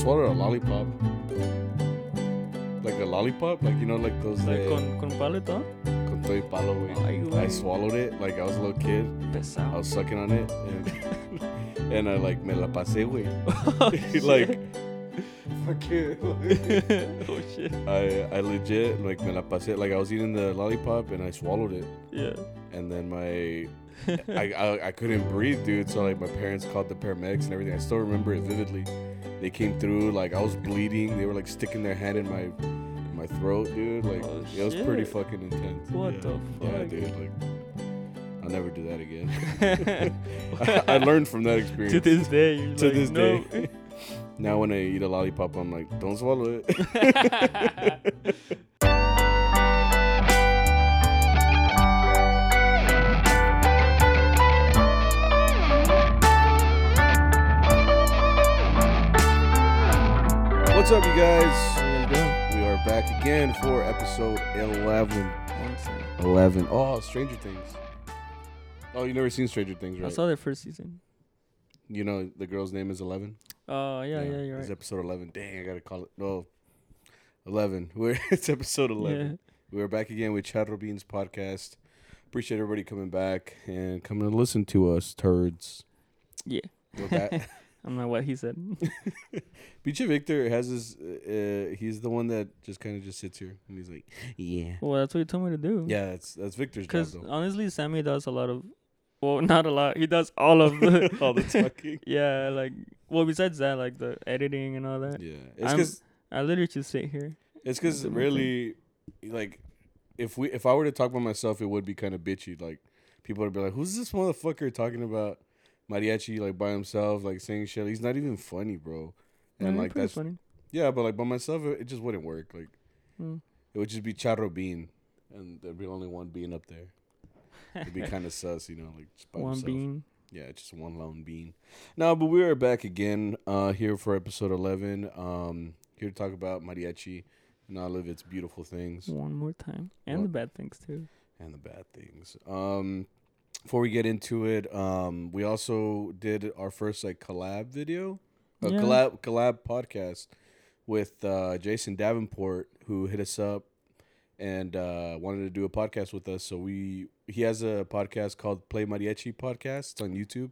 swallowed a lollipop. Like a lollipop, like you know, like those Like de- con, con palo y con todo y palo, güey. I swallowed it like I was a little kid. I was sucking on it, and, and I like me la pasé, güey. Oh, like, fuck it. oh shit. I I legit like me la pasé. Like I was eating the lollipop and I swallowed it, Yeah. and then my I, I I couldn't breathe, dude. So like my parents called the paramedics and everything. I still remember it vividly. They came through, like I was bleeding. They were like sticking their hand in my my throat, dude. Like Oh, it was pretty fucking intense. What yeah. the Yeah, fuck? dude. Like I'll never do that again. I, I learned from that experience. to this day. You're To like, this no. day. now when I eat a lollipop, I'm like, don't swallow it. What's up, you guys? How you doing? We are back again for episode 11. 11. Oh, Stranger Things. Oh, you never seen Stranger Things, right? I saw the first season. You know the girl's name is 11? Oh yeah, yeah, you're It's right. episode 11. Dang, I gotta call it. No, 11. We're it's episode 11. Yeah. We're back again with Charro Beans podcast. Appreciate everybody coming back and coming to listen to us, turds. Yeah. We're back. I'm not what he said. Biche Victor has his. Uh, he's the one that just kind of just sits here and he's like, yeah, well, that's what he told me to do. yeah. That's that's Victor's job Because honestly, Sammy does a lot of, well, not a lot. He does all of the, All the talking. yeah, like, well, besides that, like the editing and all that. Yeah, it's because I literally just sit here. it's because really, like, if we if I were to talk by myself, it would be kind of bitchy. Like, people would be like, "Who's this motherfucker talking about mariachi like by himself, like saying shit? He's not even funny, bro." And you're like that's funny. yeah, but like by myself, it, it just wouldn't work. Like, Mm. it would just be Charro Bean, and there'd be only one bean up there. It'd be kind of sus, you know, like just by One himself. bean. Yeah, just one lone bean. No, but we are back again uh, here for episode 11. Um, here to talk about mariachi and all of its beautiful things One more time. And What? the bad things too. and the bad things. Um, before we get into it, um, we also did our first like collab video, a Yeah. collab collab podcast with uh, Jason Davenport, who hit us up and uh, wanted to do a podcast with us. So we he has a podcast called Play Mariachi Podcast. It's on YouTube,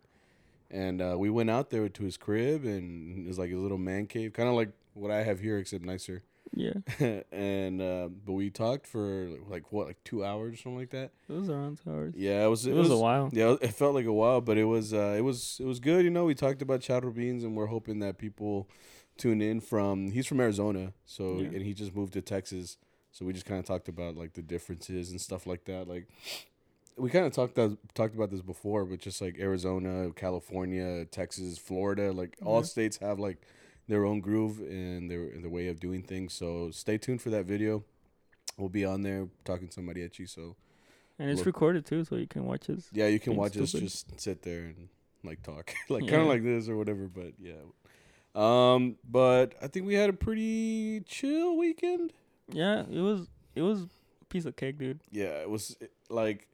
and uh, we went out there to his crib and it was like a little man cave, kind of like what I have here, except nicer. Yeah. and uh, but we talked for like what, like two hours or something like that. It was around two hours. Yeah, it was. It, was, a while. Yeah, it felt like a while, but it was. Uh, it was. It was good. You know, we talked about Charro Beans, and we're hoping that people tune in from. He's from Arizona, so Yeah. and he just moved to Texas, so we just kind of talked about like the differences and stuff like that. Like we kind of talked that, talked about this before, but just like Arizona, California, Texas, Florida, like all Yeah. states have like their own groove and their their way of doing things. So stay tuned for that video. We'll be on there talking to mariachi. So And it's Look- recorded too, so you can watch us. yeah, you can watch us just sit there and like talk, like kind of like this or whatever. But yeah, um, but I think we had a pretty chill weekend. Yeah, it was it was a piece of cake, dude. Yeah, it was like,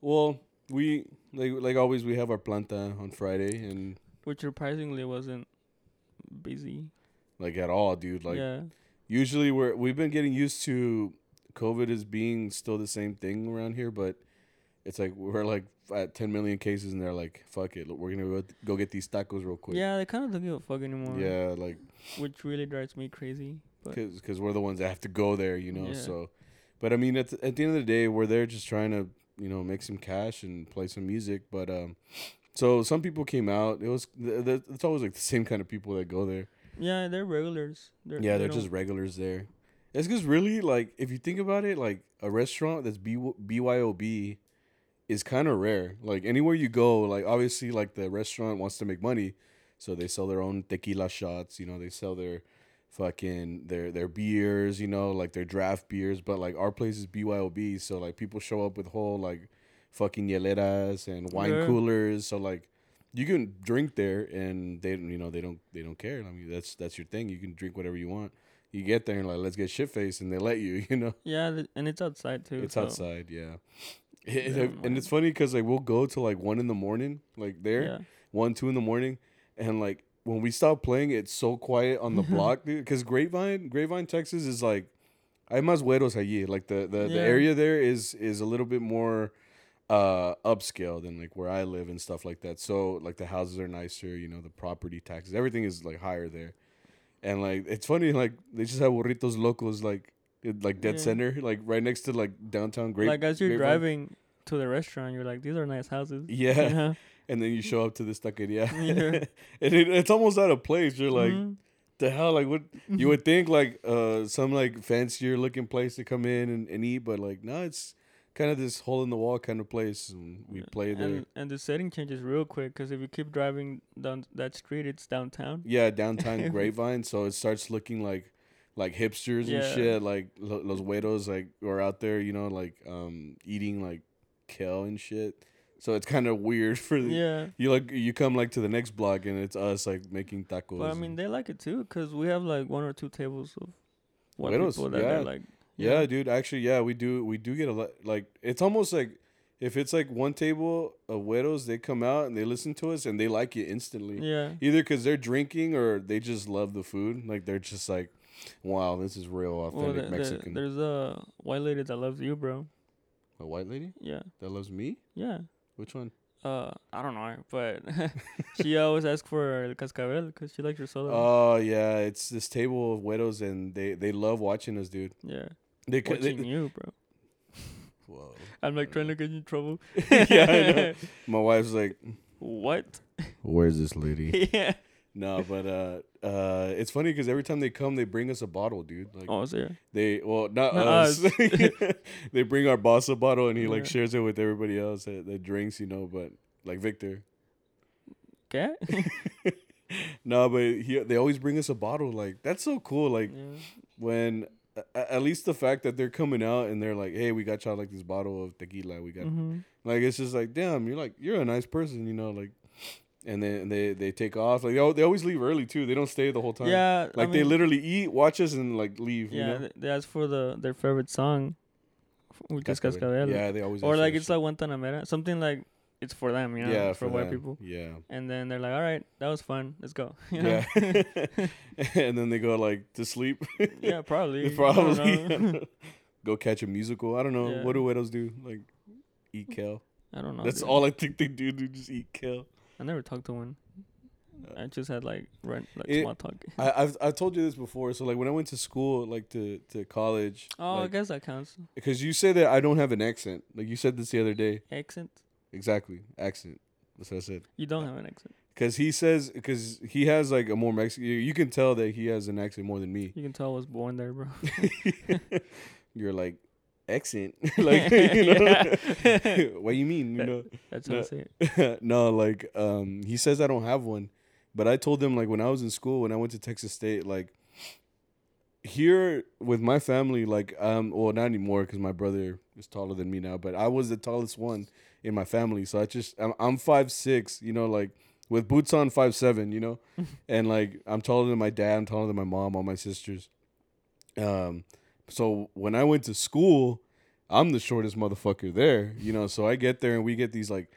well, we like like always we have our planta on Friday and Which surprisingly wasn't busy. like at all, dude. Like yeah. usually we're we've been getting used to COVID as being still the same thing around here, but it's like we're like at 10 million cases and they're like, fuck it, we're gonna go, go get these tacos real quick. Yeah, they kind of don't give a fuck anymore. Yeah, like Which really drives me crazy. But because we're the ones that have to go there, you know. Yeah. So, but I mean, at the, at the end of the day, we're there just trying to you know make some cash and play some music. But um, so some people came out. It was th- th- it's always like the same kind of people that go there. yeah, they're regulars. They're, Yeah, they they're just regulars there. It's because really, like, if you think about it, like a restaurant that's B- BYOB is kind of rare. Like anywhere you go, like obviously, like the restaurant wants to make money, so they sell their own tequila shots. You know, they sell their fucking their their beers. You know, like their draft beers. But like our place is BYOB, so like people show up with whole like fucking hieleras and wine Yeah. coolers. So like you can drink there and they you know they don't they don't care. I mean that's that's your thing. You can drink whatever you want. You get there and like let's get shit faced and they let you. You know. Yeah, and it's outside too. It's so- outside, yeah. Yeah, and it's funny because like we'll go to like one in the morning, like there, Yeah. one two in the morning, and like when we stop playing, it's so quiet on the block, dude. Because Grapevine, Grapevine, Texas is like, hay más güeros allí. Like the the, the area there is is a little bit more uh upscale than like where I live and stuff like that. So like the houses are nicer, you know, the property taxes, everything is like higher there. And like it's funny, like they just have burritos locos like like dead Yeah. center, like right next to like downtown Grape. like as you're Grapevine. driving to the restaurant, you're like, these are nice houses. Yeah. You know? and then you show up to this taqueria, Yeah. and it, it's almost out of place. You're like, Mhm. the hell, like what? You would think like uh some like fancier looking place to come in and, and eat, but like no, it's kind of this hole in the wall kind of place. And we play there. And, and the setting changes real quick because if you keep driving down that street, it's downtown. yeah, downtown Grapevine, so it starts looking like like hipsters and shit. Like los güeros like are out there, you know, like um eating like kale and shit. So it's kind of weird for the, Yeah. you like you come like to the next block and it's us like making tacos. But I mean, they like it too because we have like one or two tables of white people that yeah. they're like. Yeah, dude. Actually, yeah, we do. We do get a lot. Like, it's almost like if it's like one table of widows, they come out and they listen to us and they like it instantly. Yeah. Either because they're drinking or they just love the food. Like they're just like, wow, this is real authentic the, the, Mexican. there's a white lady that loves you, bro. a white lady Yeah. that loves me. Yeah. Which one? Uh, I don't know, but she always asks for el cascabel because she likes your solo. Oh yeah, it's this table of widows and they they love watching us, dude. yeah. They, c- they you, bro. whoa. I'm like trying to get you in trouble. yeah, I know. My wife's like, What? where's this lady? yeah. No, but uh, uh, it's funny because every time they come, they bring us a bottle, dude. Like Oh, is there? they, well, not, Not us. us. they bring our boss a bottle, and he like shares it with everybody else that, that drinks, you know. But like Victor, Cat? no, but he, they always bring us a bottle. Like that's so cool. Like yeah. when a- at least the fact that they're coming out and they're like, hey, we got y'all like this bottle of tequila. We got Mm-hmm. like it's just like, damn, you're like you're a nice person, you know, like. And then they they take off. Like they, they always leave early too. They don't stay the whole time. Yeah. Like I they literally eat, watch us, and like leave. Yeah. you know? They ask for the their favorite song, which is Cascabel. cascabel. Yeah, they always. Or like it's like Guantanamera, something like it's for them, you know, yeah for, white them. people. Yeah, And then they're like, "All right, that was fun. Let's go." You know? yeah. and then they go like to sleep. yeah, probably. Probably go catch a musical. I don't know Yeah. what do widows do. Like eat kale. I don't know. That's dude. all I think they do. They just eat kale. I never talked to one. I just had like rent, like It- small talk. I, I've I've told you this before. So like when I went to school, like to to college, Oh, I like, guess that counts. because you say that I don't have an accent. Like you said this the other day. Accent. Exactly, accent. That's what I said. You don't have an accent. Because he says, because he has like a more Mexican. You can tell that he has an accent more than me. You can tell I was born there, bro. You're like accent, like you know. what do you mean? You know. That's how I No. say it. no, like um, he says I don't have one, but I told him like when I was in school, when I went to Texas State, like here with my family, like um, well not anymore because my brother is taller than me now, but I was the tallest one in my family, so I just I'm, I'm five six, you know, like with boots on five seven, you know, and like I'm taller than my dad, I'm taller than my mom, all my sisters. Um, so when I went to school, I'm the shortest motherfucker there, you know. So I get there and we get these like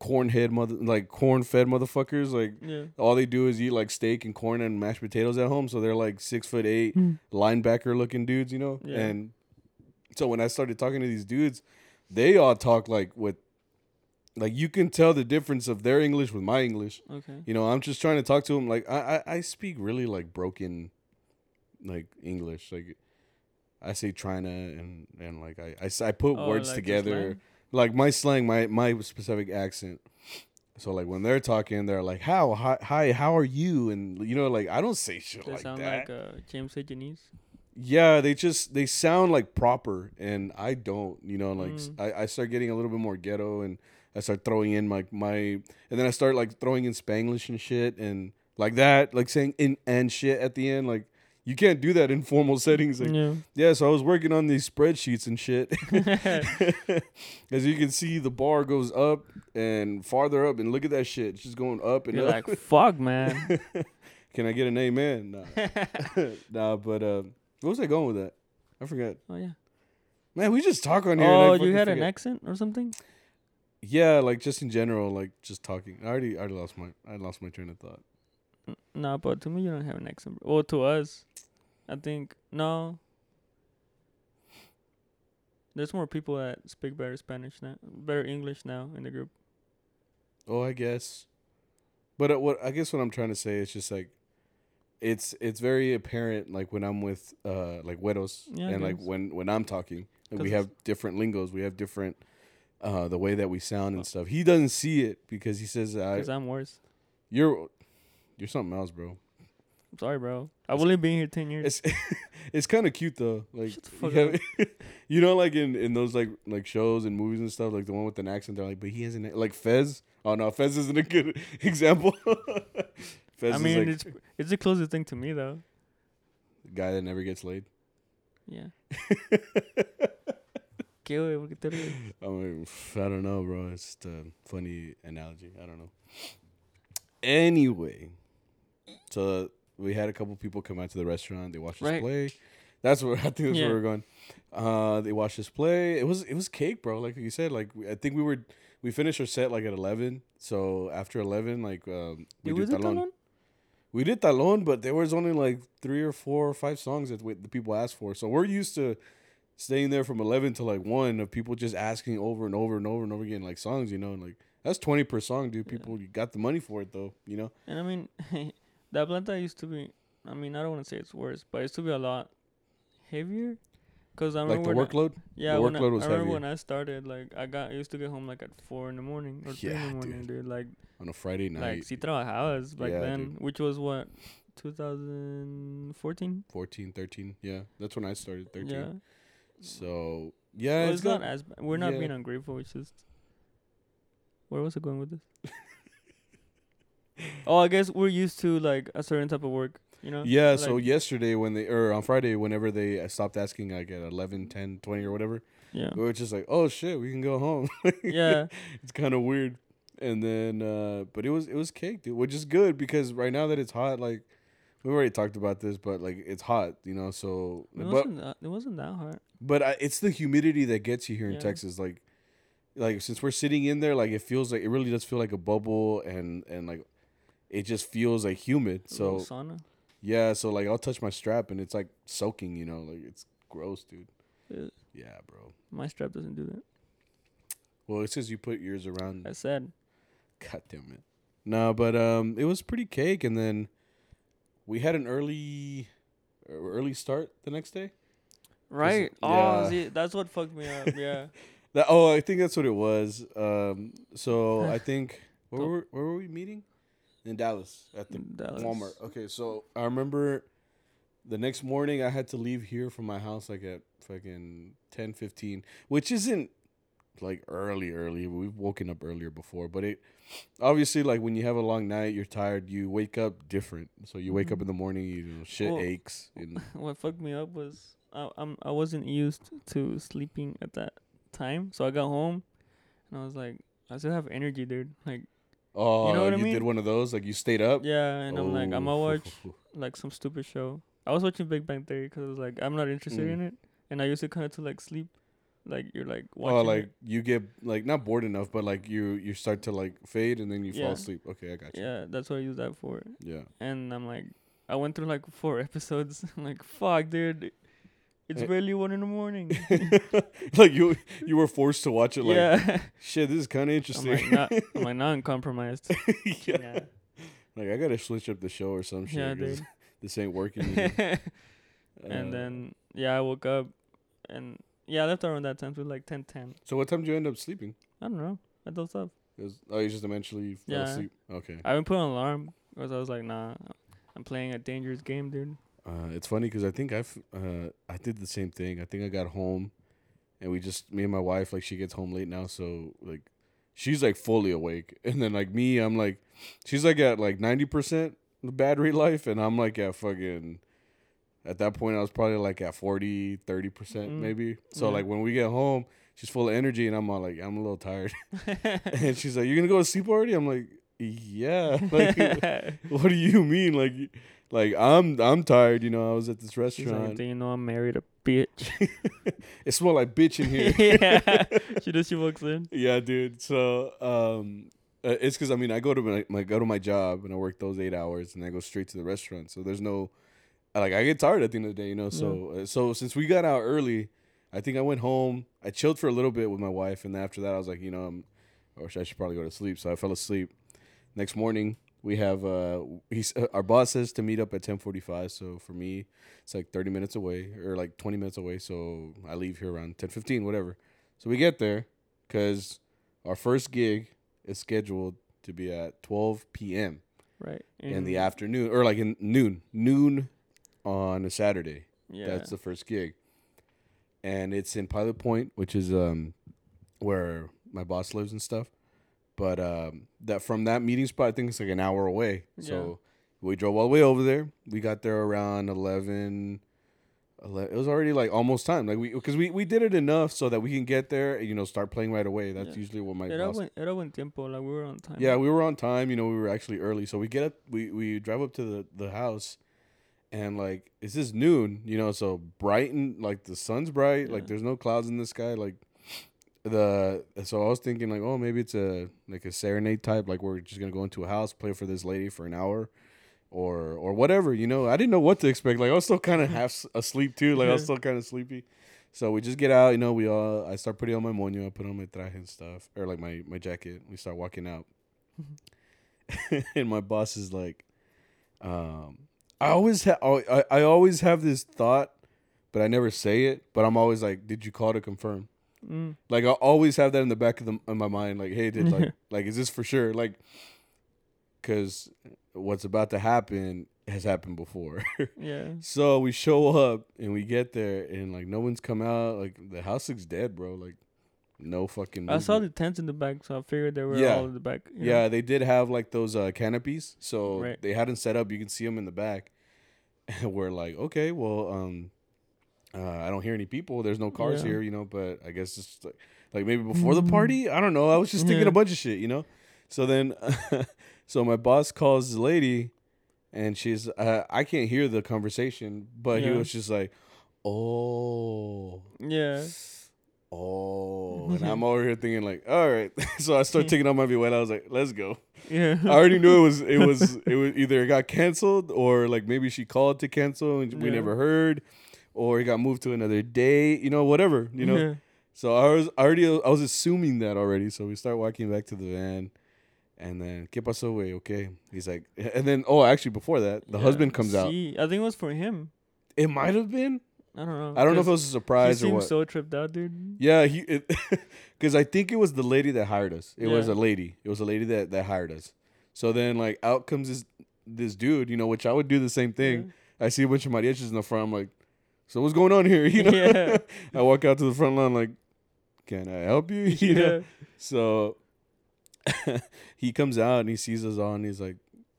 corn head mother like corn fed motherfuckers like Yeah. all they do is eat like steak and corn and mashed potatoes at home so they're like six foot eight Mm. linebacker looking dudes you know Yeah. and so when i started talking to these dudes they all talk like with like you can tell the difference of their english with my english Okay. you know i'm just trying to talk to them like i i, I speak really like broken like english like i say china and and like I I put Oh, words like together like my slang, my my specific accent. So like when they're talking, they're like, "How hi, hi how are you?" And you know, like I don't say shit They like sound that. like uh, James A. Janice. yeah, they just they sound like proper, and I don't. You know, like Mm. I I start getting a little bit more ghetto, and I start throwing in like my, and then I start like throwing in Spanglish and shit, and like that, like saying in and shit at the end, like. You can't do that in formal settings. Like, yeah. yeah, so I was working on these spreadsheets and shit. As you can see, the bar goes up and farther up, and look at that shit. It's just going up and You're up. like, fuck, man. Can I get an amen? Nah, nah. But uh, what was I going with that? I forgot. oh yeah. Man, we just talk on here. Oh, you had an accent or something? Yeah, like just in general, like just talking. I already, I already lost my, I lost my train of thought. No, but to me you don't have an accent. Well, to us, I think no. There's more people that speak better Spanish now, better English now in the group. Oh, I guess. But uh, what I guess what I'm trying to say is just like, it's it's very apparent like when I'm with uh like güeros Yeah, and like when when I'm talking, like, we have different lingos, we have different uh the way that we sound and stuff. He doesn't see it because he says I Cause I'm worse. you're you're something else, bro. I'm sorry, bro. I've only been here ten years. It's it's kind of cute though. Like Shut the fuck you, have- you know, like in in those like like shows and movies and stuff, like the one with an accent. They're like, but he has an like Fez. Oh no, Fez isn't a good example. Fez I is mean, like it's it's the closest thing to me though. the guy that never gets laid. Yeah. ¿Qué, güey? ¿Por qué te ríes? I mean, I don't know, bro. It's just a funny analogy. I don't know. Anyway, so we had a couple people come out to the restaurant. They watched us play. That's where I think that's Yeah. where we're going. Uh, they watched us play. It was it was cake, bro. Like you said, like I think we were we finished our set like at eleven. So after eleven, like um, we Did talon. talon? We did talon, but there was only like three or four or five songs that we, the people asked for. So we're used to staying there from eleven to like one of people just asking over and over and over and over again like songs, you know, and like that's twenty per song, dude. Yeah. People you got the money for it though, you know. And I mean, that planta used to be. I mean, I don't want to say it's worse, but it used to be a lot heavier. Cause I Like remember the when I- workload. yeah, the when I, workload was I remember heavier. when I started, like I got I used to get home like at four in the morning or three in Yeah, the morning, dude. Like on a Friday night like si trabajabas back Yeah, then, dude. which was what 2014. 14, 13. Yeah, that's when I started. Thirteen. Yeah, So yeah, well, it's, it's not as we're not yeah. being ungrateful. It's just where was it going with this? oh, I guess we're used to like a certain type of work, you know. Yeah, so yesterday when they or on Friday whenever they stopped asking like at 11, 10, 20 or whatever, yeah, we were just like, "Oh shit, we can go home." yeah. it's kind of weird. And then uh but it was it was cake, dude, which is good because right now that it's hot like we already talked about this, but like it's hot, you know, so It but wasn't that. It wasn't that hard. But I, it's the humidity that gets you here in Yeah. Texas like like since we're sitting in there like it feels like it really does feel like a bubble and and like it just feels like humid. A So sauna. yeah, so like I'll touch my strap and it's like soaking, you know, like it's gross, dude. Uh, Yeah, bro. my strap doesn't do that. Well, it says you put yours around. I said. God damn it. No, but um, it was pretty cake, and then we had an early, uh, early start the next day. Right. yeah. Oh, see, that's what fucked me up. Yeah. That oh, I think that's what it was. Um, so I think where were where were we meeting? In Dallas at the Dallas. Walmart. Okay, so I remember the next morning I had to leave here from my house like at fucking 10, 15, which isn't like early, early. We've woken up earlier before, but it obviously like when you have a long night, you're tired, you wake up different. So you wake up Mhm. in the morning, you know, shit Well, aches. And what fucked me up was I, I'm I wasn't used to sleeping at that time, so I got home, and I was like, I still have energy, dude. Like, oh, you, know what I mean? did one of those, like you stayed up. yeah, and I'm like, I'm gonna Oh. watch like some stupid show. I was watching Big Bang Theory because I was like, I'm not interested Mm. in it, and I used it kind of to like sleep, like you're like Oh, like it. you get like not bored enough, but like you you start to like fade and then you Yeah. fall asleep. Okay, I got you. yeah, that's what I use that for. Yeah. And I'm like, I went through like four episodes. I'm like, fuck, dude, it's Eh. barely one in the morning. like you you were forced to watch it like yeah. shit this is kind of I'm interesting like, not, I'm like, now I'm compromised. yeah. yeah. like i gotta switch up the show or some shit Yeah, 'cause dude. this ain't working you and Uh, then yeah, I woke up, and yeah, I left around that time to like ten ten. so what time did you end up sleeping I don't know. I dozed off. it was, oh you just eventually fell Yeah. asleep okay I haven't put an alarm because I was like, nah, I'm playing a dangerous game, dude. Uh, it's funny because i think i've uh, i did the same thing. I think i got home and we just me and my wife like she gets home late now so like she's like fully awake. And then like me i'm like she's like at like 90% battery life and i'm like at fucking at that point i was probably like at 40 30% Mm. maybe. So Yeah. like when we get home she's full of energy and i'm all like i'm a little tired. And she's like you're gonna go to sleep already? I'm like yeah. Like what do you mean? Like like i'm i'm tired you know i was at this like, restaurant do you know I'm married a bitch? it smelled like bitch in here yeah. She just She walks in. Yeah, dude. So, um, Uh, it's because I mean I go to my, my go to my job and I work those eight hours and I go straight to the restaurant. So there's no like I get tired at the end of the day, you know. So uh, so since we got out early, I think I went home. I chilled for a little bit with my wife, and after that I was like, you know, I'm, or I should probably go to sleep. So I fell asleep. Next morning we have uh he's uh, our boss says to meet up at 10:45. So for me it's like 30 minutes away or like 20 minutes away. So I leave here around 10:15, whatever. So we get there because our first gig is scheduled to be at 12 p.m. Right. in the afternoon or like in noon, noon on a Saturday. Yeah. That's the first gig, and it's in Pilot Point, which is um where my boss lives and stuff. But um, that from that meeting spot, I think it's like an hour away. So we drove all the way over there. We got there around 11, 11 It was already like almost time. Like we because we, we did it enough so that we can get there. and, You know, start playing right away. That's Yeah. usually what my Era boss. buen, era buen tiempo. Like we were on time. Yeah, we were on time. You know, we were actually early. So we get up, we we drive up to the the house, and like it's just noon. You know, so bright and like the sun's bright. Like there's no clouds in the sky. Like the so I was thinking like, oh, maybe it's a like a serenade type. Like we're just gonna go into a house, play for this lady for an hour. Or, or whatever, you know. I didn't know what to expect. Like I was still kind of half asleep too. Like I was still kind of sleepy. So we just get out, you know. We all I start putting on my moño, I put on my traje and stuff, or like my my jacket. We start walking out, and my boss is like, um, I always ha- I I always have this thought, but I never say it. But I'm always like, did you call to confirm? Mm. Like I always have that in the back of the in my mind. Like, hey, did like like is this for sure? Like, because what's about to happen has happened before. Yeah. So we show up and we get there and like no one's come out. Like the house looks dead, bro. Like no fucking. I saw the tents in the back, so I figured they were Yeah. all in the back. Yeah, know? they did have like those uh, canopies, so Right. they hadn't set up. You can see them in the back, and we're like, okay, well, um, uh, I don't hear any people. There's no cars Yeah. here, you know. But I guess it's like, like maybe before the party. I don't know. I was just thinking Yeah. a bunch of shit, you know. So then, so my boss calls the lady, and she's uh, I can't hear the conversation, but he was just like, oh. Yeah. Oh, and I'm over here thinking like, all right. so I start taking out my vihuela. I was like, let's go. Yeah. I already knew it was it was it was either it got canceled or like maybe she called to cancel and we Yeah. never heard, or it got moved to another day. You know, whatever. You know. Yeah. So I was already I was assuming that already. So we start walking back to the van, and then ¿Qué pasó, güey? Okay. He's like, and then oh, actually before that, the Yeah. husband comes out. I think it was for him. It might have been. I don't know. I don't know if it was a he surprise or seemed what. so tripped out, dude. Yeah, he because I think it was the lady that hired us. It was a lady. It was a lady that that hired us. So then like out comes this this dude, you know, which I would do the same thing. I see a bunch of mariachis in the front. I'm like, so what's going on here? You know, Yeah. I walk out to the front line like, can I help you? Yeah. You know? So he comes out and he sees us all and he's like,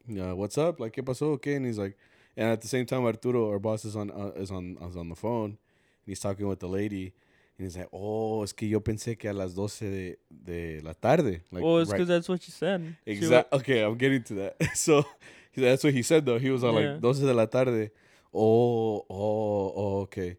uh, "What's up? Like, ¿qué pasó? Okay?" And he's like, and at the same time, Arturo, our boss, is on uh, is on is on the phone and he's talking with the lady. And he's like, "Oh, es que yo pensé que a las 12 de, de la tarde." Like, well, it's right- because that's what she said. She Exact. Okay, I'm getting to that. So that's what he said though. He was all Yeah. like, 12 de la tarde. Oh, oh, oh, okay.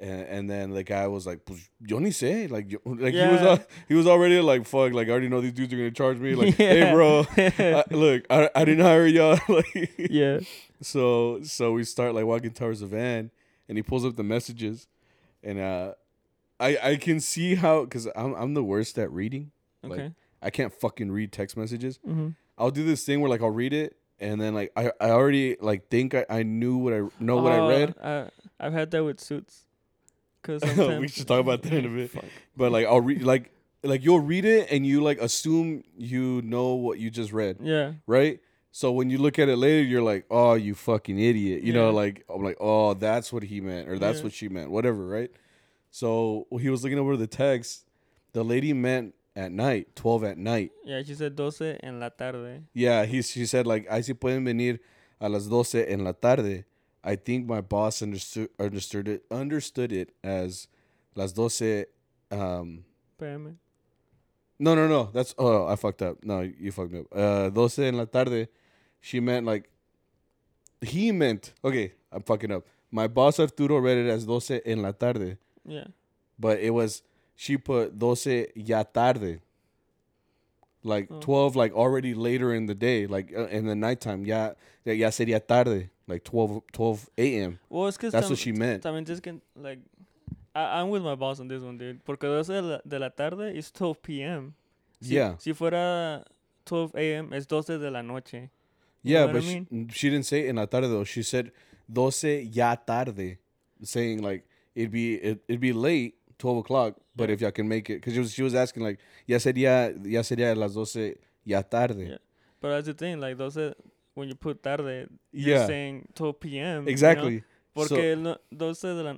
And, and then the guy was like, pues yo ni sé. Like, yo, like he was Yeah. al- he was already like, fuck. Like, I already know these dudes are gonna charge me. Like, hey, bro, I, look, I, I didn't hire y'all. like, yeah. so so we start like walking towards the van, and he pulls up the messages, and uh, I I can see how because I'm I'm the worst at reading. Like, Okay. I can't fucking read text messages. mm-hmm. I'll do this thing where like I'll read it and then like I, I already like think I, I knew what I know what I oh, read, I, I've had that with suits. Cause We should talk about that in a bit. Fuck. but like I'll read like like you'll read it and you like assume you know what you just read, Yeah. right? So when you look at it later, you're like, oh, you fucking idiot, you know? Like I'm like, oh, that's what he meant or that's Yeah. what she meant, whatever, right? So when he was looking over the text. The lady meant at night, twelve at night. Yeah, she said 12 en la tarde. Yeah, he she said like, I sí pueden venir a las 12 en la tarde." I think my boss understood understood it understood it as las 12 um PM. no, no, no. That's oh, I fucked up. No, you fucked me up. Uh 12 en la tarde. She meant like he meant. Okay, I'm fucking up. My boss Arturo read it as 12 en la tarde, Yeah. but it was she put 12 ya tarde. like Oh. 12 like already later in the day like uh, in the nighttime ya ya ya sería tarde like 12 12 a.m Well, it's because that's what she meant También just can like, I, I'm with my boss on this one, dude. Porque 12 de la, de la tarde is 12 p.m. Si, Yeah. Si fuera 12 a.m. es 12 de la noche. yeah what I but she, she didn't say en la tarde though she said 12 ya tarde saying like it'd be it, it'd be late 12 o'clock but Yeah. if y'all can make it because she was, she was asking like ya sería ya sería las 12 ya tarde Yeah. But that's the thing, like 12, when you put tarde, you're yeah saying 12 p.m. you know? exactly Porque no, 12 de la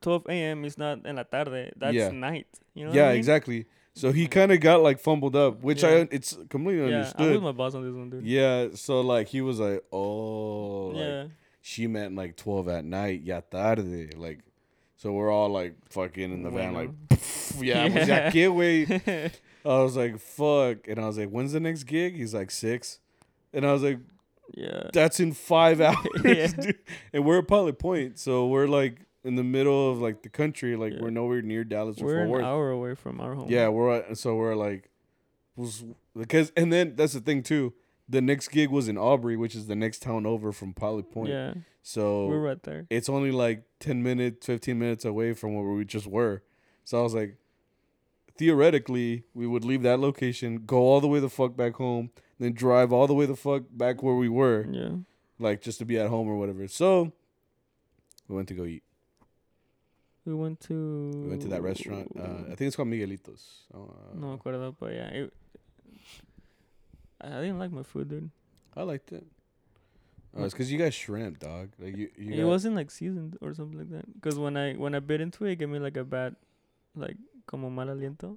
12 a.m. is not en la tarde. That's Yeah. night. You know yeah I mean? exactly so he kind of got like fumbled up which i Yeah. it's completely Yeah, understood with my boss on this one, dude. Yeah, so like he was like, oh, like yeah. she meant like twelve at night, ya tarde, like. So we're all like fucking in the van, like, yeah, pues ya qué, güey. I was like, fuck, and I was like, when's the next gig? He's like six, and I was like, yeah. that's in five hours, Yeah. dude. And we're at Pilot Point, so we're like in the middle of like the country, like Yeah. we're nowhere near Dallas We're Fort an Worth. hour away from our home. Yeah, we're at, so we're like, was because and then that's the thing too. The next gig was in Aubrey, which is the next town over from Pilot Point. Yeah. So We're right there. it's only like ten minutes, fifteen minutes away from where we just were. So I was like, theoretically, we would leave that location, go all the way the fuck back home, then drive all the way the fuck back where we were, Yeah. like just to be at home or whatever. So we went to go eat. We went to. We went to that restaurant. Uh, I think it's called Miguelitos. Uh, no acuerdo, but yeah. It, I didn't like my food, dude. I liked it. Uh, it's because you got shrimp, dog. Like you, you it got- wasn't like seasoned or something like that. Cause when I when I bit into it, it gave me like a bad, like como mal aliento.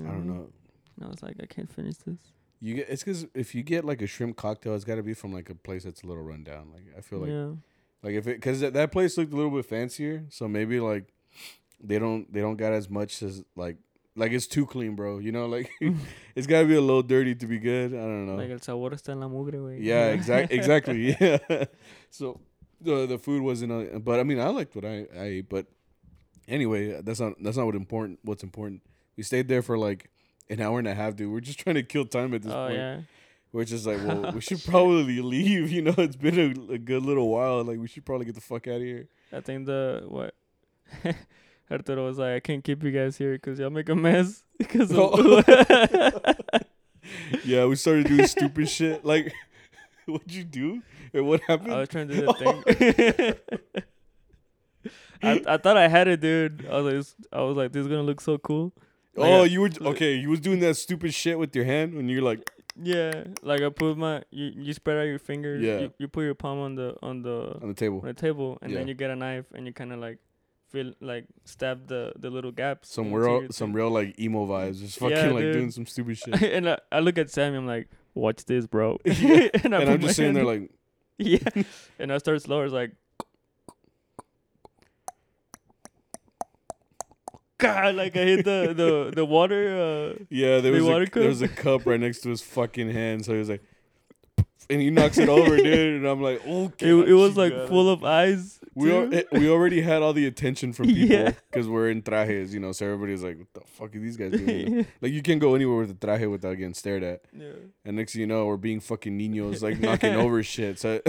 I don't know. And I was like, I can't finish this. You get it's because if you get like a shrimp cocktail, it's got to be from like a place that's a little rundown. Like I feel like yeah. like if it because that, that place looked a little bit fancier, so maybe like they don't they don't got as much as like like it's too clean, bro. You know, like it's got to be a little dirty to be good. I don't know. Like el sabor está en la mugre, güey. yeah, exactly. exactly. Yeah. so the the food wasn't, uh, but I mean I liked what I I ate, but anyway, that's not that's not what important. What's important? We stayed there for like an hour and a half, dude. We're just trying to kill time at this Oh point. yeah. We're just like, well, we should probably leave. You know, it's been a, a good little while. Like, we should probably get the fuck out of here. I think the what. Arturo was like, I can't keep you guys here because y'all make a mess. Because Oh. Yeah, we started doing stupid shit. Like, what'd you do? And what happened? I was trying to do the thing. I I thought I had it, dude. I was like, this- I was like, this is gonna look so cool. Like, oh, I- you were okay. You was doing that stupid shit with your hand when you're like, Yeah, like I put my you, you spread out your fingers. Yeah. You, you put your palm on the on the on the table. on the table, and then you get a knife and you kind of like feel like stab the the little gaps. Some real, some real like emo vibes. Just fucking Yeah, like doing some stupid shit. and I, I look at Sammy. I'm like, watch this, bro. Yeah, and I I'm just sitting there like, yeah, and I start slower, It's like. God, like I hit the the the water. Uh, yeah, there The was a, there was a cup right next to his fucking hand. So he was like, and he knocks it over, dude. And I'm like, okay. it it was like full of eyes. We al- we already had all the attention from people Yeah. because we're in trajes, you know. So everybody's like, "What the fuck are these guys doing?" know? Like you can't go anywhere with a traje without getting stared at. yeah. And next thing you know, we're being fucking niños, like knocking over shit. So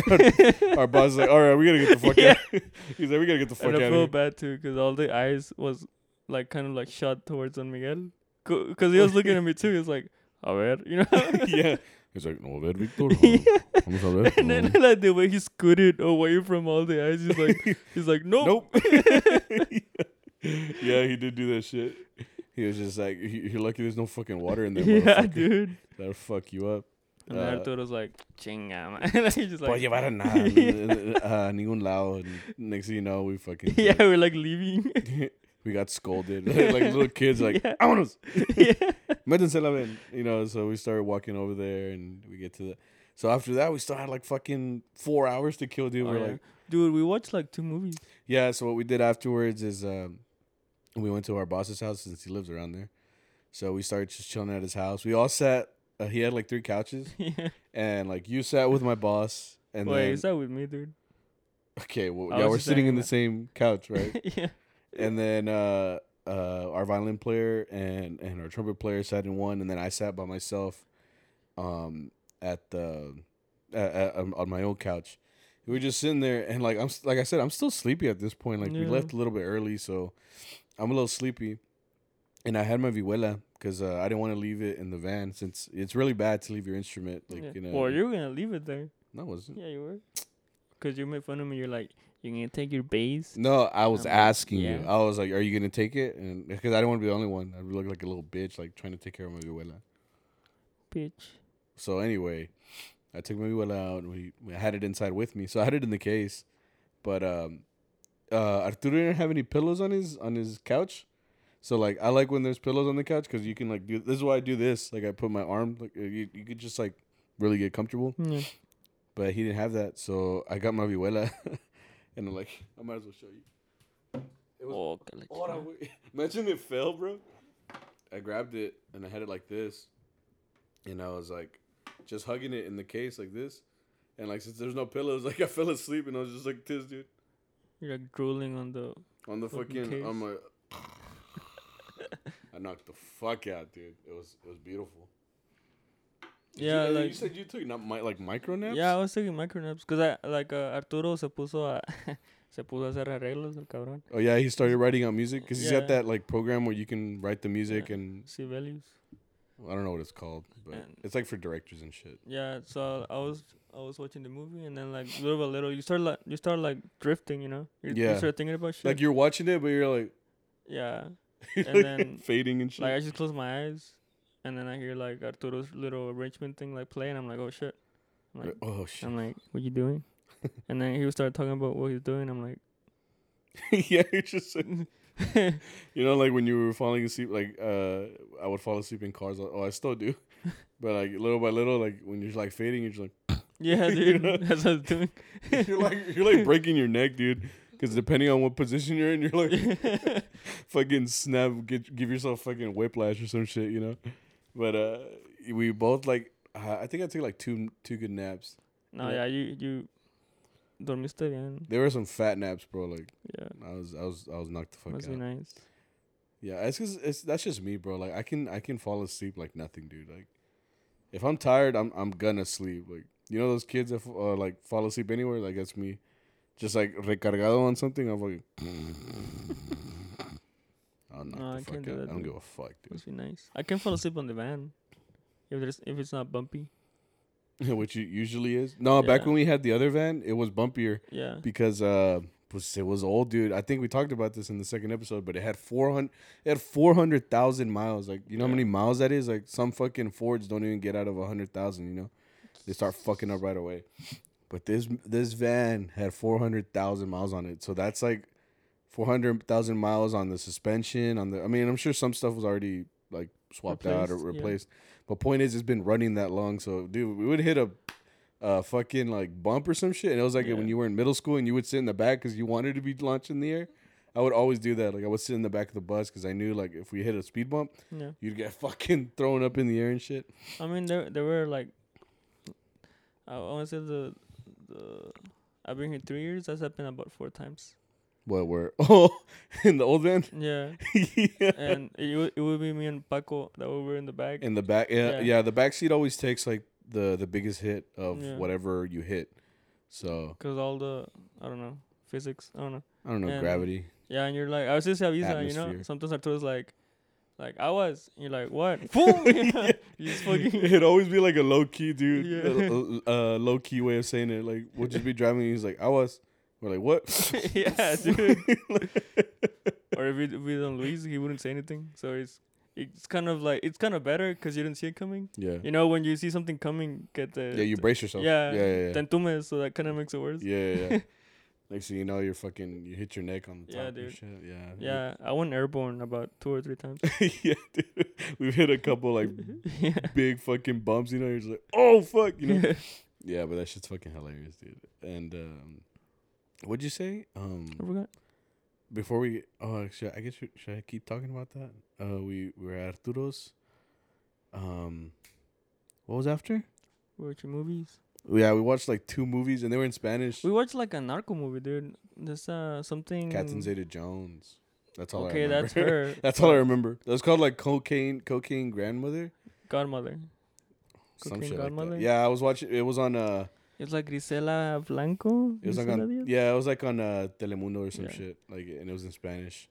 our boss is like, "All right, we gotta get the fuck Yeah. out." He's like, "We gotta get the fuck and out I of feel here." bad too because all the eyes was like kind of like shot towards Don Miguel because he was looking at me too. He's like, a ver, you know. yeah. He's like, "No, ver, Victor. Vamos a ver." And then like the way he scooted away from all the eyes, he's like, he's like, nope. Nope. yeah, he did do that shit. He was just like, "You- "You're lucky there's no fucking water in there, yeah, dude. That'll fuck you up." And then Uh, Arturo's like, chinga, man. like, he's just like, llevar a nada, a ningún lado. And next thing you know, we fucking yeah, we're like leaving. We got scolded like little kids, like Yeah. vámonos, yeah. métanse la ven, you know. So we started walking over there, and we get to the. So after that, we still had like fucking four hours to kill, dude. Oh, we're yeah. like, Dude, we watched like two movies. yeah. So what we did afterwards is um, we went to our boss's house since he lives around there. So we started just chilling at his house. We all sat. Uh, he had like three couches, yeah. and like you sat with my boss, and Wait, then is that with me, dude? okay, well, I yeah, we're sitting in the same couch, right? yeah. And then uh uh, our violin player and and our trumpet player sat in one, and then I sat by myself, um, at the, at, at, um, on my own couch. We were just sitting there, and like I'm like I said, I'm still sleepy at this point. Like we left a little bit early, so I'm a little sleepy. And I had my vihuela because uh, I didn't want to leave it in the van since it's really bad to leave your instrument like yeah. you know. Well, you were gonna leave it there. no, wasn't. Yeah, you were. Cause you made fun of me. You're like, you're gonna take your base? No, I was I'm like, asking you. I was like, "Are you gonna take it?" And because I didn't want to be the only one, I'd look like a little bitch, like trying to take care of my vihuela. Bitch. So anyway, I took my vihuela out and we, we had it inside with me. So I had it in the case, but um, uh, Arturo didn't have any pillows on his on his couch. So like, I like when there's pillows on the couch because you can like do. This is why I do this. Like I put my arm like you you could just like really get comfortable. Yeah. But he didn't have that, so I got my vihuela, and I'm like, I might as well show you. It was Oh, que la Hold on, chingada. wait. Imagine it fell, bro. I grabbed it and I had it like this, and I was like, just hugging it in the case like this, and like since there's no pillows, like I fell asleep and I was just like this, dude, You're like drooling on the. on the Fucking fucking, on case. my. I knocked the fuck out, dude. It was it was beautiful. Yeah, you, like- you said you took not mi- like micro naps. Yeah, I was taking micro naps because I like uh, Arturo se puso a se puso a hacer arreglos el cabrón. Oh yeah, he started writing out music because he's got that like program where you can write the music Yeah. and Sibelius. I don't know what it's called, but And- it's like for directors and shit. Yeah, so I was I was watching the movie and then like little by little you start like you start like drifting, you know. You, Yeah. You start thinking about shit. Like you're watching it, but you're like, yeah. And then, fading and shit. Like I just close my eyes, and then I hear like Arturo's little arrangement thing like play, and I'm like, oh shit. I'm like, oh shit! I'm like, what you doing? and then he would start talking about what he's doing. I'm like, yeah, you're just you know, like when you were falling asleep. Like uh, I would fall asleep in cars. Oh, I still do, but like little by little, like when you're like fading, you're just like yeah, you know? that's what I was doing. you're like you're like breaking your neck, dude. Because depending on what position you're in, you're like fucking snap, get give yourself fucking whiplash or some shit, you know. But uh, we both like. I think I took like two two good naps. no, Yeah. yeah, you you dormiste bien. There were some fat naps, bro. Like Yeah, I was I was I was knocked the fuck must out. be nice. Yeah, it's cause it's that's just me, bro. Like I can I can fall asleep like nothing, dude. Like if I'm tired, I'm I'm gonna sleep. Like you know those kids that f- uh, like fall asleep anywhere. Like that's me. Just like recargado on something, I'm like. I'll knock No, the I fuck can't Do that, I don't dude. give a fuck, dude. Must be nice. I can fall asleep on the van if there's if it's not bumpy. Which it usually is. No, back when we had the other van, it was bumpier Yeah. because uh, it was old, dude. I think we talked about this in the second episode, but it had four hundred. It had four hundred thousand miles. Like you know how many miles that is? Like some fucking Fords don't even get out of a hundred thousand. You know, they start fucking up right away. But this this van had four hundred thousand miles on it, so that's like four hundred thousand miles on the suspension. On the, I mean, I'm sure some stuff was already like swapped out or Replaced, yeah. But point is, it's been running that long. So, dude, we would hit a uh, fucking like bump or some shit, and it was like Yeah. when you were in middle school and you would sit in the back because you wanted to be launched in the air. I would always do that. Like I would sit in the back of the bus because I knew like if we hit a speed bump, Yeah. you'd get fucking thrown up in the air and shit. I mean, there there were like, I want to say the the I've been here three years. That's happened about four times. What were oh in the old van? Yeah, yeah. and it would it would be me and Paco that were in the back. In the back, yeah, yeah, Yeah. The back seat always takes like the the biggest hit of Yeah. whatever you hit. So Cause all the I don't know physics. I don't know. I don't know And- gravity. Yeah, and you're like, I was just avisa, you know. Sometimes Arturo's like, like I was. You're like, what? Boom! you just fucking. It'd always be like a low key dude, Yeah. a, a, a low key way of saying it. Like we'll just be driving. And he's like, I was. We're like, what? yeah, dude. or if we if we don't Luis, he wouldn't say anything. So it's it's kind of like it's kind of better because you didn't see it coming. yeah, You know, when you see something coming, get the yeah. You brace yourself. yeah yeah, yeah, yeah. Te so that kind of makes it worse. Yeah, yeah, yeah. Next thing you know, you're fucking, you hit your neck on the top Yeah, dude. shit. Yeah. Yeah, I went airborne about two or three times. yeah, dude. We've hit a couple like yeah. big fucking bumps, you know, you're just like, oh fuck, you know. yeah, but that shit's fucking hilarious, dude. And um what'd you say? Um I forgot. before we oh should I guess should, should I keep talking about that? Uh we, we were at Arturo's. Um what was after? Watching movies. Yeah, we watched like two movies and they were in Spanish. We watched like a narco movie, dude. There's uh something. Catherine Zeta Jones. That's all. I okay, that's her. that's all I remember. That was called like cocaine, cocaine grandmother, Godmother. Cocaine Godmother? like. Yeah, I was watching. It was on. Uh, It's like Griselda Blanco. it was like on. Diaz? Yeah, it was like on uh, Telemundo or some Yeah. shit. Like, and it was in Spanish.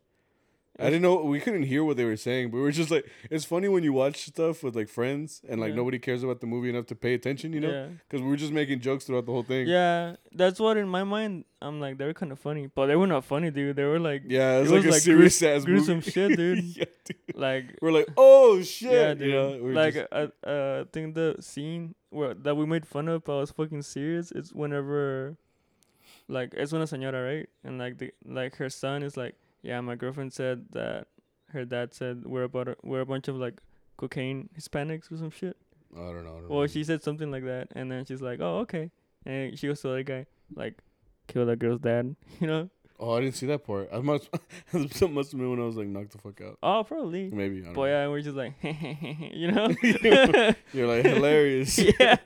I didn't know we couldn't hear what they were saying, but we were just like, it's funny when you watch stuff with like friends and like Yeah. nobody cares about the movie enough to pay attention, you know? Yeah. Because we were just making jokes throughout the whole thing. Yeah, that's what in my mind I'm like they were kind of funny, but they were not funny, dude. They were like Yeah, it was It like was a like serious ass gruesome movie. shit, dude. yeah, dude. like We're like, oh shit. yeah, dude. You know, we like just- uh, uh, I think the scene where that we made fun of, I was fucking serious. It's whenever, like, it's una señora, right? And like the like her son is like, yeah, my girlfriend said that her dad said we're about a, we're a bunch of like cocaine Hispanics or some shit. I don't know. I don't Well, know. she said something like that, and then she's like, "Oh, okay." And she goes to the other guy, like, "Kill that girl's dad," you know? Oh, I didn't see that part. I must. that must have been when I was like knocked the fuck out. Oh, probably. Maybe. I don't yeah, we're just like, you know? You're like hilarious. yeah.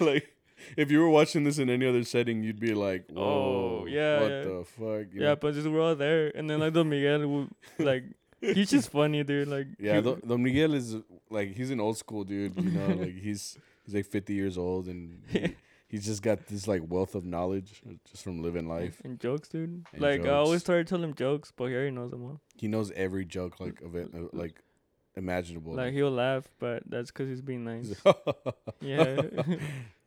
like if you were watching this in any other setting, you'd be like, Oh, yeah, what yeah. the fuck?" You Yeah, know? but just we're all there, and then like Don Miguel, would, like, he's just funny, dude. Like, Yeah, he- Don, Don Miguel is like he's an old school dude. You know, like he's he's like 50 years old and he, he's just got this like wealth of knowledge just from living life. and jokes, dude. And like, I always jokes. try to tell him jokes, but here he already knows them all. He knows every joke like of it, uh, like imaginable. Like, he'll laugh, but that's because he's being nice. Yeah.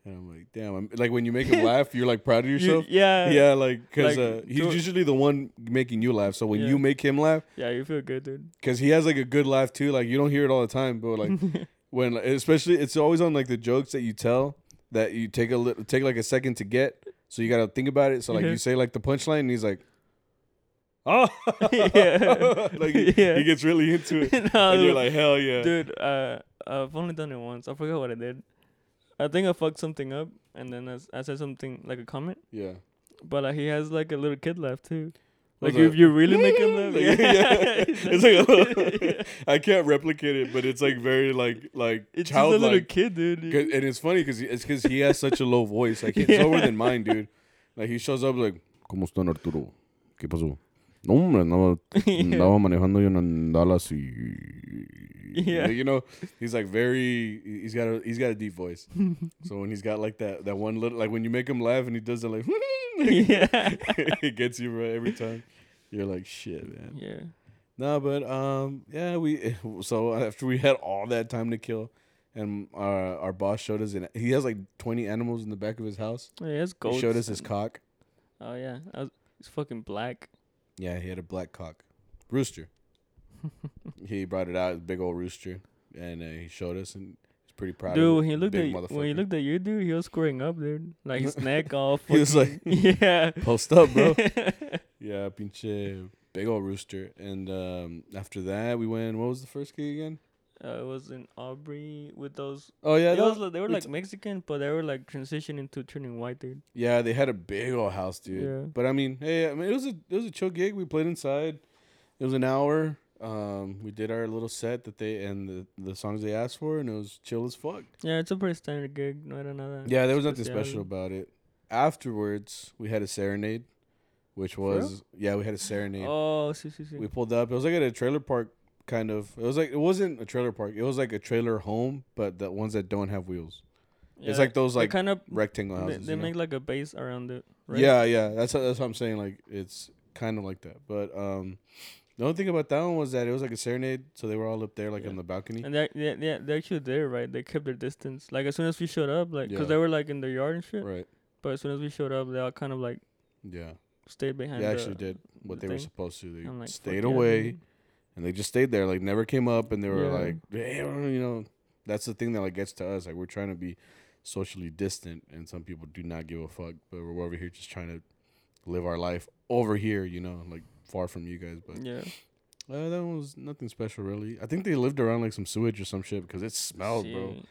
And I'm like, damn. I'm, like when you make him laugh, you're like proud of You- yourself. yeah. yeah, like because like, uh, he's usually the one making you laugh. So when Yeah. you make him laugh, Yeah, you feel good, dude. because he has like a good laugh too. Like you don't hear it all the time, but like when especially it's always on like the jokes that you tell that you take a li- take like a second to get so you gotta think about it so like you say like the punchline and he's like oh Yeah. like he, Yeah. he gets really into it no, and you're like hell yeah dude, uh, I've only done it once. I forgot what I did. I think I fucked something up, and then I, s- I said something like a comment, yeah but like he has like a little kid laugh too. Like if you really make him laugh, Like, yeah, yeah. it's like a little, I can't replicate it but it's like very like like It's just a little childlike kid, dude. 'Cause- and it's funny because it's because he has such a low voice like it's lower than mine dude like he shows up like ¿Cómo están Arturo? ¿Qué pasó? No, hombre, andaba, andaba manejando yo en Dallas y... Yeah. You know, he's like very... He's got a he's got a deep voice. so when he's got like that that one little... Like when you make him laugh and he does it like... yeah, it gets you bro, every time. You're like, shit, man. yeah. No, but um, yeah, we so after we had all that time to kill, and our our boss showed us, and he has like twenty animals in the back of his house. Yeah, it's gold. He showed us his cock. Oh yeah, I was, it's fucking black. Yeah, he had a black cock, rooster. he brought it out, big old rooster, and uh, he showed us, and he's pretty proud. Dude, of when he looked at when he looked at you, dude, he was squaring up, dude. Like his neck all. He was fucking- yeah, post up, bro. yeah, pinche big old rooster. And um, after that, we went. What was the first gig again? Uh, it was in Aubrey with those. Oh yeah, that was, they were like Mexican, but they were like transitioning to turning white, dude. Yeah, they had a big old house, dude. Yeah. But I mean, hey, I mean, it was a it was a chill gig. We played inside. It was an hour. Um, we did our little set that they and the the songs they asked for, and it was chill as fuck. Yeah, it's a pretty standard gig. No, I don't know that. Yeah, there was nothing special about it. Afterwards, we had a serenade, which was yeah, we had a serenade. Oh, see, see, see. We pulled up. It was like at a trailer park, kind of. It was like it wasn't a trailer park. It was like a trailer home, but the ones that don't have wheels. it's like those like kind of rectangle they, houses. they know? make like a base around it. Right? Yeah, yeah. That's that's what I'm saying. Like it's kind of like that. But um, the only thing about that one was that it was like a serenade, so they were all up there like Yeah. on the balcony. And they yeah, yeah, they actually there right. They kept their distance. Like as soon as we showed up, like, cause Yeah. they were like in their yard and shit. Right. But as soon as we showed up, they all kind of like Yeah. stayed behind. They the- actually did what the they were supposed to. They like, stayed away. And they just stayed there. Like never came up, and they were Yeah. like, you know, that's the thing that like gets to us. Like we're trying to be socially distant, and some people do not give a fuck. But we're over here just trying to live our life over here. You know, like far from you guys. But Yeah. Uh, that was nothing special, really. I think they lived around like some sewage or some shit because it smelled, bro. Shit.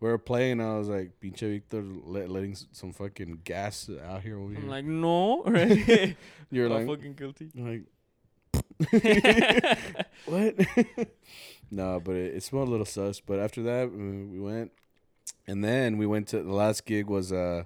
We were playing, I was like, pinche Victor let, letting some fucking gas out here over I'm here. like, no, right? You're like, fucking guilty. like, what? no, but it, it smelled a little sus. But after that, we went, and then we went to the last gig was uh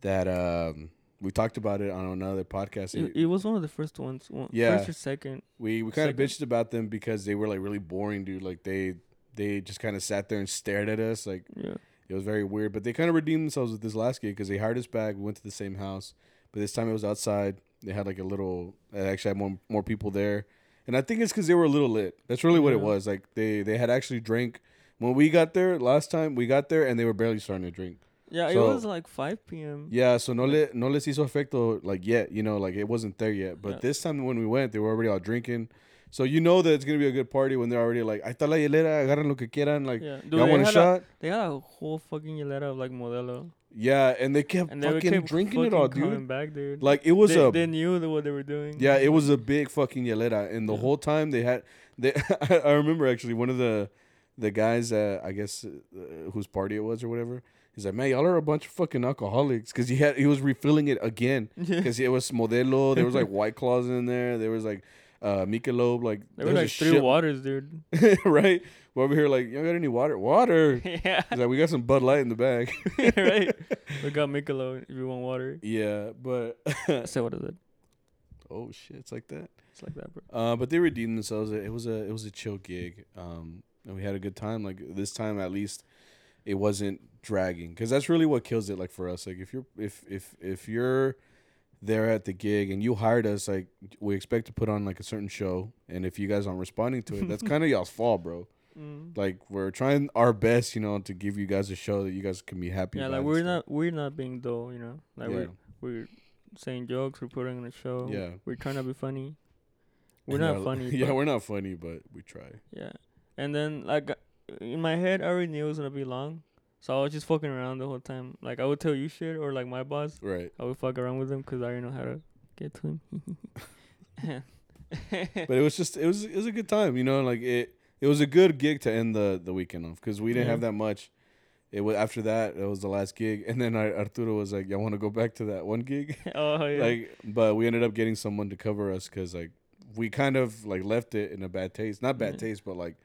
that um we talked about it on another podcast. It, it was one of the first ones. One, Yeah. First or second. we we kind of bitched about them because they were like really boring, dude. Like they they just kind of sat there and stared at us. Like Yeah. it was very weird. But they kind of redeemed themselves with this last gig because they hired us back. We went to the same house, but this time it was outside. They had like a little. They actually had more more people there, and I think it's because they were a little lit. That's really what it was. Like they they had actually drank when we got there last time. We got there and they were barely starting to drink. Yeah, So- it was like 5 p.m. Yeah, so no le no les hizo efecto like yet, you know, like it wasn't there yet. But Yeah. this time when we went, they were already all drinking. So you know that it's gonna be a good party when they're already like, ahí está la hielera, agarran lo que quieran, like yeah. Dude, y'all want a shot? they had a whole fucking hilera of like Modelo. Yeah, and they kept And they fucking kept drinking it all, dude. back, dude. Like it was they, a they knew what they were doing. yeah, it was a big fucking hielera, and the Yeah. whole time they had they. I remember actually one of the the guys that I guess uh, whose party it was or whatever. He's like, man, y'all are a bunch of fucking alcoholics because he had he was refilling it again. Because it was Modelo. There was like White Claws in there. There was like uh Michelob. Like There were a like three waters, dude. right? We're over here like, you got any water? Water. yeah, He's like, we got some Bud Light in the bag. right. We got Michelob if you want water. yeah, but said, what is it? oh shit, it's like that. It's like that, bro. Uh, but they redeemed themselves. It was a it was a chill gig. Um, and we had a good time. Like this time, at least, it wasn't dragging because that's really what kills it. Like for us, like if you're if if if you're there at the gig and you hired us, like we expect to put on like a certain show, and if you guys aren't responding to it, that's kind of y'all's fault, bro. Mm. Like we're trying our best, you know, to give you guys a show that you guys can be happy. Yeah, like we're stuff. not we're not being dull, you know. Like yeah. we're we're saying jokes, we're putting on a show. Yeah. We're trying to be funny. We're Yeah, not funny. Yeah, we're not funny, but we try. Yeah. And then like in my head I already knew it was gonna be long. So I was just fucking around the whole time. Like I would tell you shit or like my boss, Right. I would fuck around with him 'cause I already know how to get to him. but it was just it was it was a good time, you know. Like it it was a good gig to end the the weekend off because we didn't Yeah. have that much. It was after that it was the last gig, and then Ar- Arturo was like, "Y'all want to go back to that one gig?" oh yeah. like, but we ended up getting someone to cover us because like we kind of like left it in a bad taste, not bad Yeah. taste, but like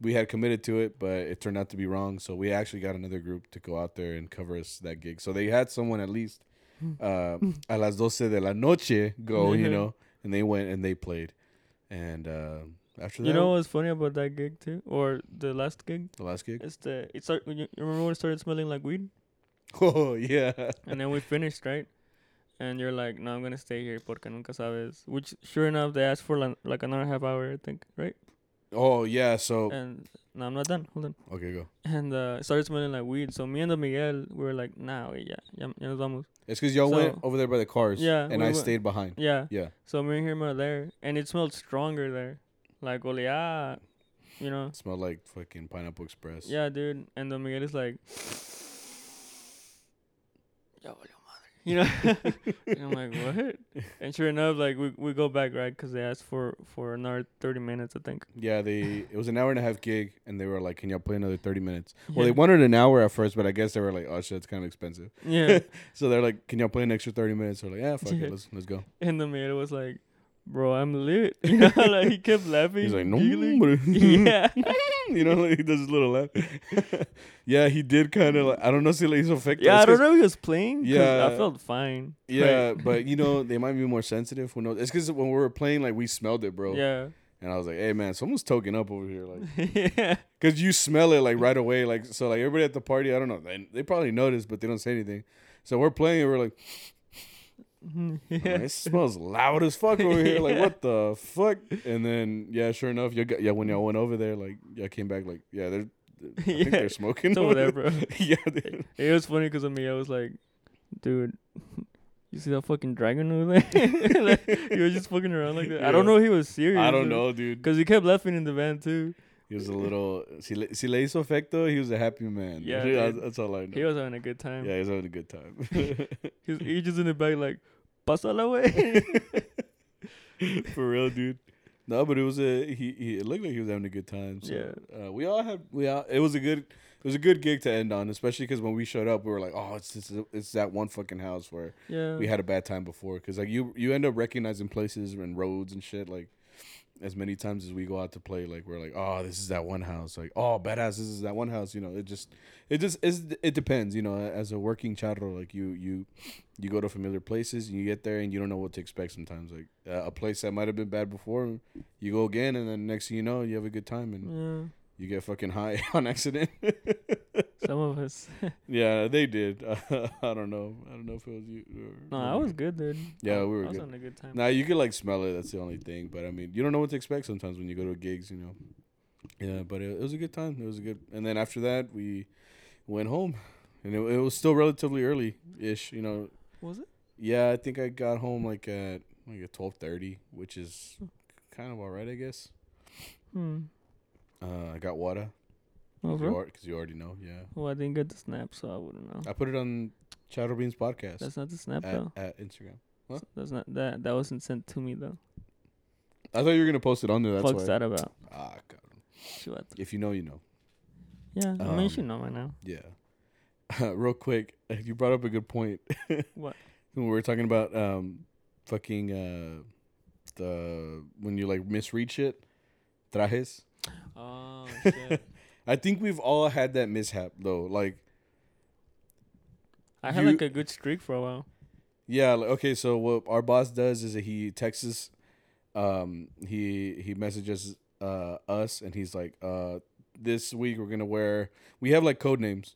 we had committed to it, but it turned out to be wrong. So we actually got another group to go out there and cover us that gig. So they had someone at least uh, a las doce de la noche go, you know, and they went and they played, and uh, after that, you know what's funny about that gig too? Or the last gig? the last gig. It's the it start you remember when it started smelling like weed? Oh yeah, And then we finished, right? And you're like, no, I'm gonna stay here porque nunca sabes. Which, sure enough, they asked for like, like an hour and a half hour, I think, right? Oh yeah. So And no, I'm not done. Hold on. okay, go. And uh, it started smelling like weed. So me and the Miguel, we were like, nah, wait, yeah, ya, ya nos vamos. It's because y'all So- went over there by the cars, Yeah, and we I went- stayed behind. Yeah. Yeah, So me and him are there, and it smelled stronger there, like oleá, you know. it smelled like fucking Pineapple Express. Yeah, dude. And then Miguel is like, ya valió madre. You know, and I'm like, what? And sure enough, like we we go back right because they asked for for another thirty minutes, I think. Yeah, they it was an hour and a half gig, and they were like, "Can y'all play another thirty minutes?" Well, Yeah. they wanted an hour at first, but I guess they were like, "Oh shit, it's kind of expensive." Yeah. So they're like, "Can y'all play an extra thirty minutes?" We're like, "Yeah, fuck Yeah. it, let's let's go." and the Miguel was like, bro, I'm lit. You know, like he kept laughing. He's like, "No, giggling. but-" yeah. you know, like he does his little laugh. yeah, he did kind of like I don't know si le hizo efecto. Yeah, I don't know if he was playing. Yeah. I felt fine. Yeah, Like, but you know they might be more sensitive. Who knows? It's because when we were playing, like we smelled it, bro. yeah. And I was like, "Hey, man, someone's toking up over here." Like, yeah. Cause you smell it like right away, like so, like everybody at the party. I don't know. They, they probably noticed, but they don't say anything. So we're playing, and we're like, Mhm, "Man, "It smells loud as fuck over here." Like, what the fuck? And then, yeah, sure enough, you got, yeah, when y'all went over there, like, y'all came back, like, yeah, they're, I think Yeah, they're smoking It's over there, bro. yeah, they, It was funny because of me. I was like, dude, you see that fucking dragon over there? like, he was just fucking around like that. I don't know if he was serious. I don't know, dude. Because he kept laughing in the van, too. He was a little. Si le, si le hizo efecto, he was a happy man. Yeah, that's, dude. that's all I know. He was having a good time. yeah, he was having a good time. He's, he just in the back, like, pásala, way. For real, dude. No, but it was a he, he. It looked like he was having a good time. So, Yeah. uh, we all had we all. It was a good. It was a good gig to end on, especially because when we showed up, we were like, "Oh, it's it's, it's that one fucking house where yeah. we had a bad time before." Because like you you end up recognizing places and roads and shit. Like as many times as we go out to play, like we're like, oh, this is that one house. Like, oh, badass, this is that one house. You know, it just, it just, is it depends. You know, as a working charro, like you, you, you go to familiar places and you get there and you don't know what to expect. Sometimes, like uh, a place that might have been bad before, you go again, and then next thing you know, you have a good time and Yeah. You get fucking high on accident. Some of us. yeah, they did. I don't know. I don't know if it was you. Or, no, I was good, dude. Yeah, we were I was good. having a good time. Nah, you could like smell it. That's the only thing. But I mean, you don't know what to expect sometimes when you go to gigs. You know. Yeah, but it, it was a good time. It was a good. And then after that, we went home, and it, it was still relatively early ish. You know. Was it? Yeah, I think I got home like at like at twelve thirty, which is kind of alright, I guess. Hmm. Uh, I got water Oh, because you, al- 'cause you already know. Yeah, Well, I didn't get the snap, so I wouldn't know. I put it on Charro Beans podcast That's not the snap at, though. at Instagram. what? That's not that. That wasn't sent to me though. I thought you were gonna post it on there. That's Fuck's why. that about? Ah, God. If you know, you know. Yeah, I mean, Um, you should know by now. Yeah. Real quick, you brought up a good point. What? When we were talking about um, fucking uh, the when you like misread shit, trajes. Oh shit! I think we've all had that mishap though. Like, I had You- like a good streak for a while. yeah, like, okay. So what our boss does is that he texts us, um, he he messages uh us, and he's like, uh, this week we're gonna wear. We have like code names,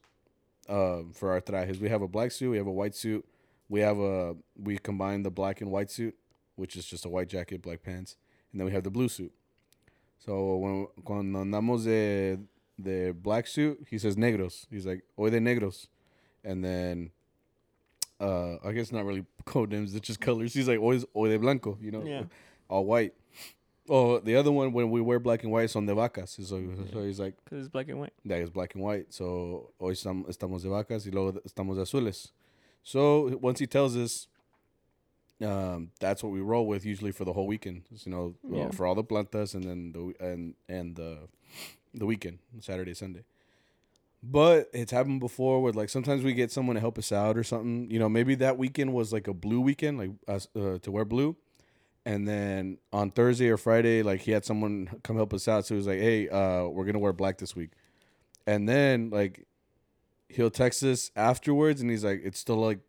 um, for our trajes. We have a black suit, we have a white suit, we have a we combine the black and white suit, which is just a white jacket, black pants, and then we have the blue suit. So when cuando andamos de de black suit, he says negros. He's like hoy de negros, and then uh I guess not really code names, it's just colors. He's like hoy hoy de blanco, you know, Yeah. all white. Oh, the other one when we wear black and white son de vacas. So, so he's like Cause it's black and white. Yeah, that is black and white. So hoy estam- estamos de vacas y luego estamos de azules. So once he tells us, um, that's what we roll with usually for the whole weekend. You know, Yeah. for all the plantas and then the and and the the weekend, Saturday, Sunday. But it's happened before with like sometimes we get someone to help us out or something. You know, maybe that weekend was like a blue weekend, like us uh, to wear blue. And then on Thursday or Friday, like he had someone come help us out. So he was like, "Hey, uh, we're gonna wear black this week." And then like he'll text us afterwards, and he's like, "It's still like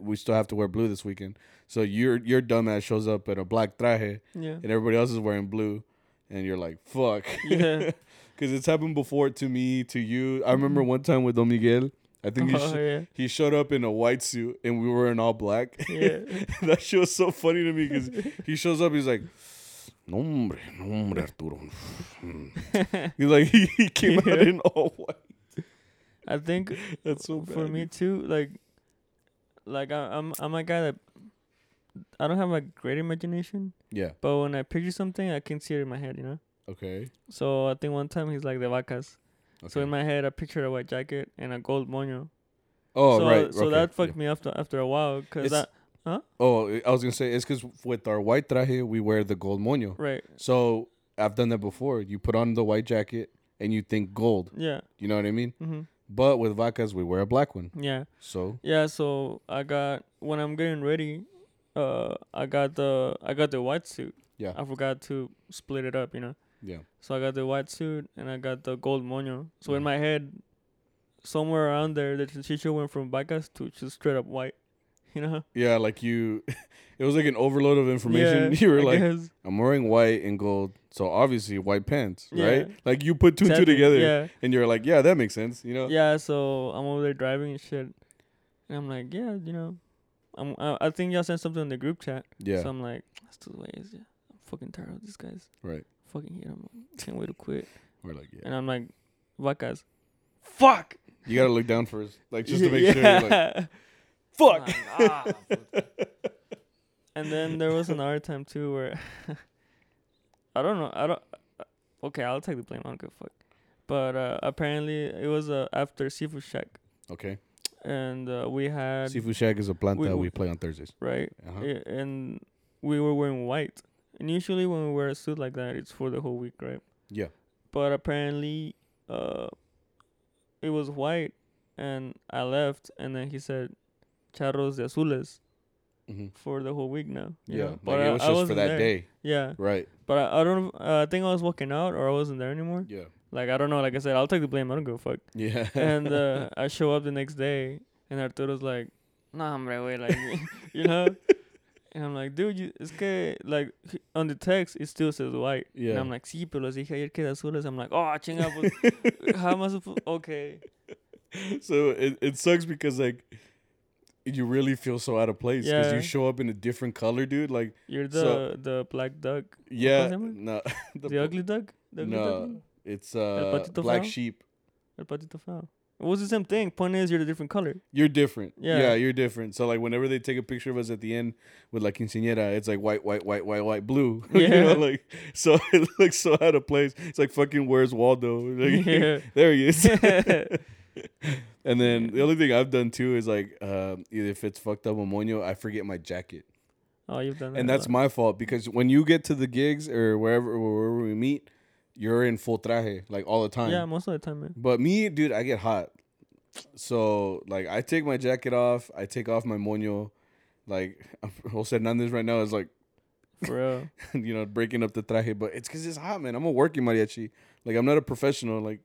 we still have to wear blue this weekend." So your your dumbass shows up in a black traje, Yeah. and everybody else is wearing blue, and you're like, "Fuck." Yeah. Because it's happened before to me, to you. I remember mm-hmm. one time with Don Miguel. I think he, Oh, sh- yeah. he showed up in a white suit and we were in all black. Yeah. that shit was so funny to me because he shows up. He's like, "No hombre, no Arturo." he's like he, he came out in all white. I think That's so bad. for me too, like, like I, I'm I'm a guy that I don't have a great imagination, Yeah. but when I picture something, I can see it in my head, you know. Okay. So I think one time he's like the vacas. Okay. So in my head, I pictured a white jacket and a gold moño. oh so, right. So okay, that fucked yeah. me up after a while, cause It's- that Oh, I was gonna say it's because with our white traje we wear the gold moño. right, So I've done that before. You put on the white jacket and you think gold. yeah, You know what I mean? hmm But with vacas we wear a black one. yeah, So yeah. So I got when I'm getting ready, uh, I got the I got the white suit. yeah, I forgot to split it up, you know. yeah. So I got the white suit and I got the gold moño. So in Mhm. my head, somewhere around there, the transition went from vacas to just straight up white. You know? Yeah, like you, it was like an overload of information. Yeah, you were I like, guess. I'm wearing white and gold, so obviously white pants, Yeah. right? Like you put two and two together, Yeah. and you're like, yeah, that makes sense, you know? Yeah. So I'm over there driving and shit, and I'm like, yeah, you know, I'm. I, I think y'all sent something in the group chat. Yeah, So I'm like, that's the way. Yeah. I'm fucking tired of these guys. right. Fucking hate 'em. Can't wait to quit. We're like, yeah. And I'm like, what guys? Fuck. You gotta look down first, like just to make sure. like, Fuck. Nah, nah, And then there was another time too where I don't know. I don't. uh, Okay, I'll take the blame. I don't give a fuck. But uh, apparently it was uh, after Seafood Shack, okay. and uh, we had Seafood Shack is a plant we- that we we- play on Thursdays. right, Uh-huh. I- and we were wearing white. And usually when we wear a suit like that, it's for the whole week, right? Yeah. But apparently, uh, it was white, and I left, and then he said, "Charros de azules," hmm for the whole week now. Yeah, know? like but it was I just for wasn't that there. day, Yeah, right? but I, I don't. Uh, I think I was walking out, or I wasn't there anymore. Yeah, Like I don't know. Like I said, I'll take the blame. I don't give a fuck. yeah. and uh, I show up the next day, and Arturo's like, "Nah, hombre, wait, like, you know." And I'm like, dude, you, it's que like on the text it still says white. And Yeah. I'm like, sí, pero les dije ayer que era azules. I'm like, oh, chinga, pues, how am I supposed? Okay. so it, it sucks because like you really feel so out of place because Yeah. you show up in a different color, dude. Like You're the So- the black duck, yeah, no, the, the, ugly duck, the ugly no, duck, it's uh black sheep. el patito feo. It was the same thing. Point is, you're the different color. You're different. Yeah. Yeah. you're different. So like whenever they take a picture of us at the end with like quinceañera, it's like white, white, white, white, white, blue. you know, Yeah. like so it looks so out of place. It's like fucking where's Waldo? Like, Yeah. there he is. And then the other thing I've done too is like um, either if it's fucked up moño, I forget my jacket. Oh, you've done that. And that's my fault because when you get to the gigs or wherever wherever we meet, you're in full traje like all the time. Yeah, most of the time, man. But me, dude, I get hot. So like I take my jacket off, I take off my moño. Like Jose Hernandez right now is like, For real. you know, breaking up the traje, but it's cause it's hot, man. I'm a working mariachi. Like I'm not a professional. Like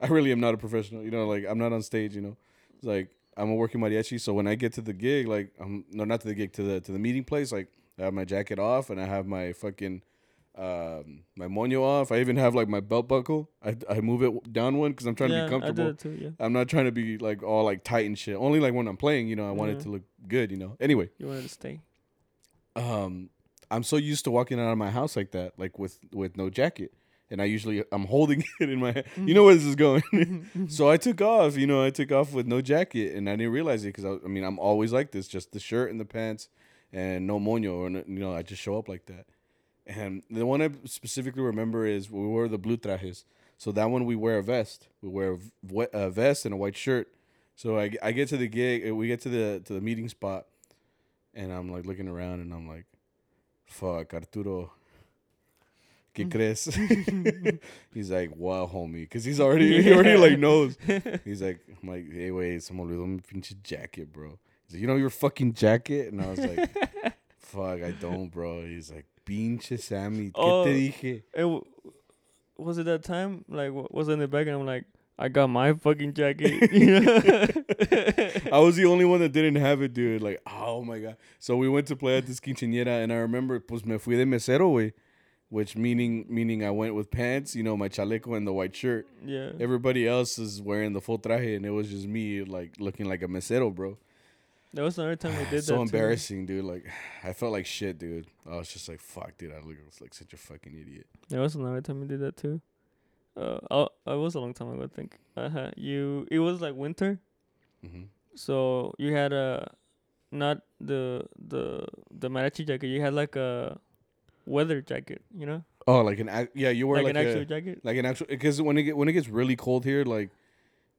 I really am not a professional. You know, like I'm not on stage. You know, it's like I'm a working mariachi. So when I get to the gig, like I'm no, not to the gig to the to the meeting place. Like I have my jacket off and I have my fucking um my moño off. I even have like my belt buckle. I I move it down one because I'm trying yeah, to be comfortable. I did too. Yeah. I'm not trying to be like all like tight and shit. Only like when I'm playing, you know, I want it to look good, you know. Anyway, You wanted to stay. um I'm so used to walking out of my house like that, like with with no jacket. And I usually I'm holding it in my hand. You know mm-hmm. where this is going. Mm-hmm, mm-hmm. so I took off, you know, I took off with no jacket and I didn't realize it cuz I, I mean, I'm always like this, just the shirt and the pants and no moño or no- uh, you know, I just show up like that. And the one I specifically remember is we wore the blue trajes. So that one we wear a vest. We wear a vest and a white shirt. So I, I get to the gig, uh, we get to the to the meeting spot, and I'm like looking around and I'm like, "Fuck, Arturo, ¿qué crees?" he's like, "Wow, homie," because he's already he already like knows. He's like, "I'm like, hey, wait, se me olvidó mi pinche jacket, bro." He's like, "You know your fucking jacket?" And I was like, "Fuck, I don't, bro." He's like, "Pinche Sammy, ¿qué Oh. te dije?" It w- was it that time? Like, wa- was in the back? And I'm like, I got my fucking jacket. You know? I was the only one that didn't have it, dude. Like, oh my god. So we went to play at this quinceañera, and I remember, pues me fui de mesero, way, which meaning meaning I went with pants, you know, my chaleco and the white shirt. yeah. Everybody else is wearing the full traje, and it was just me, like looking like a mesero, bro. That was another time we did so that. So embarrassing, dude. Like, I felt like shit, dude. I was just like, fuck, dude. I look like such a fucking idiot. There was another time we did that too. Uh, I, I was a long time ago, I think. Uh-huh. You, it was like winter, Mm-hmm. so you had a, not the the the mariachi jacket. You had like a weather jacket, you know, Oh, like an ac- yeah, you wear like, like, an a, actual jacket. like an actual because when it get when it gets really cold here, like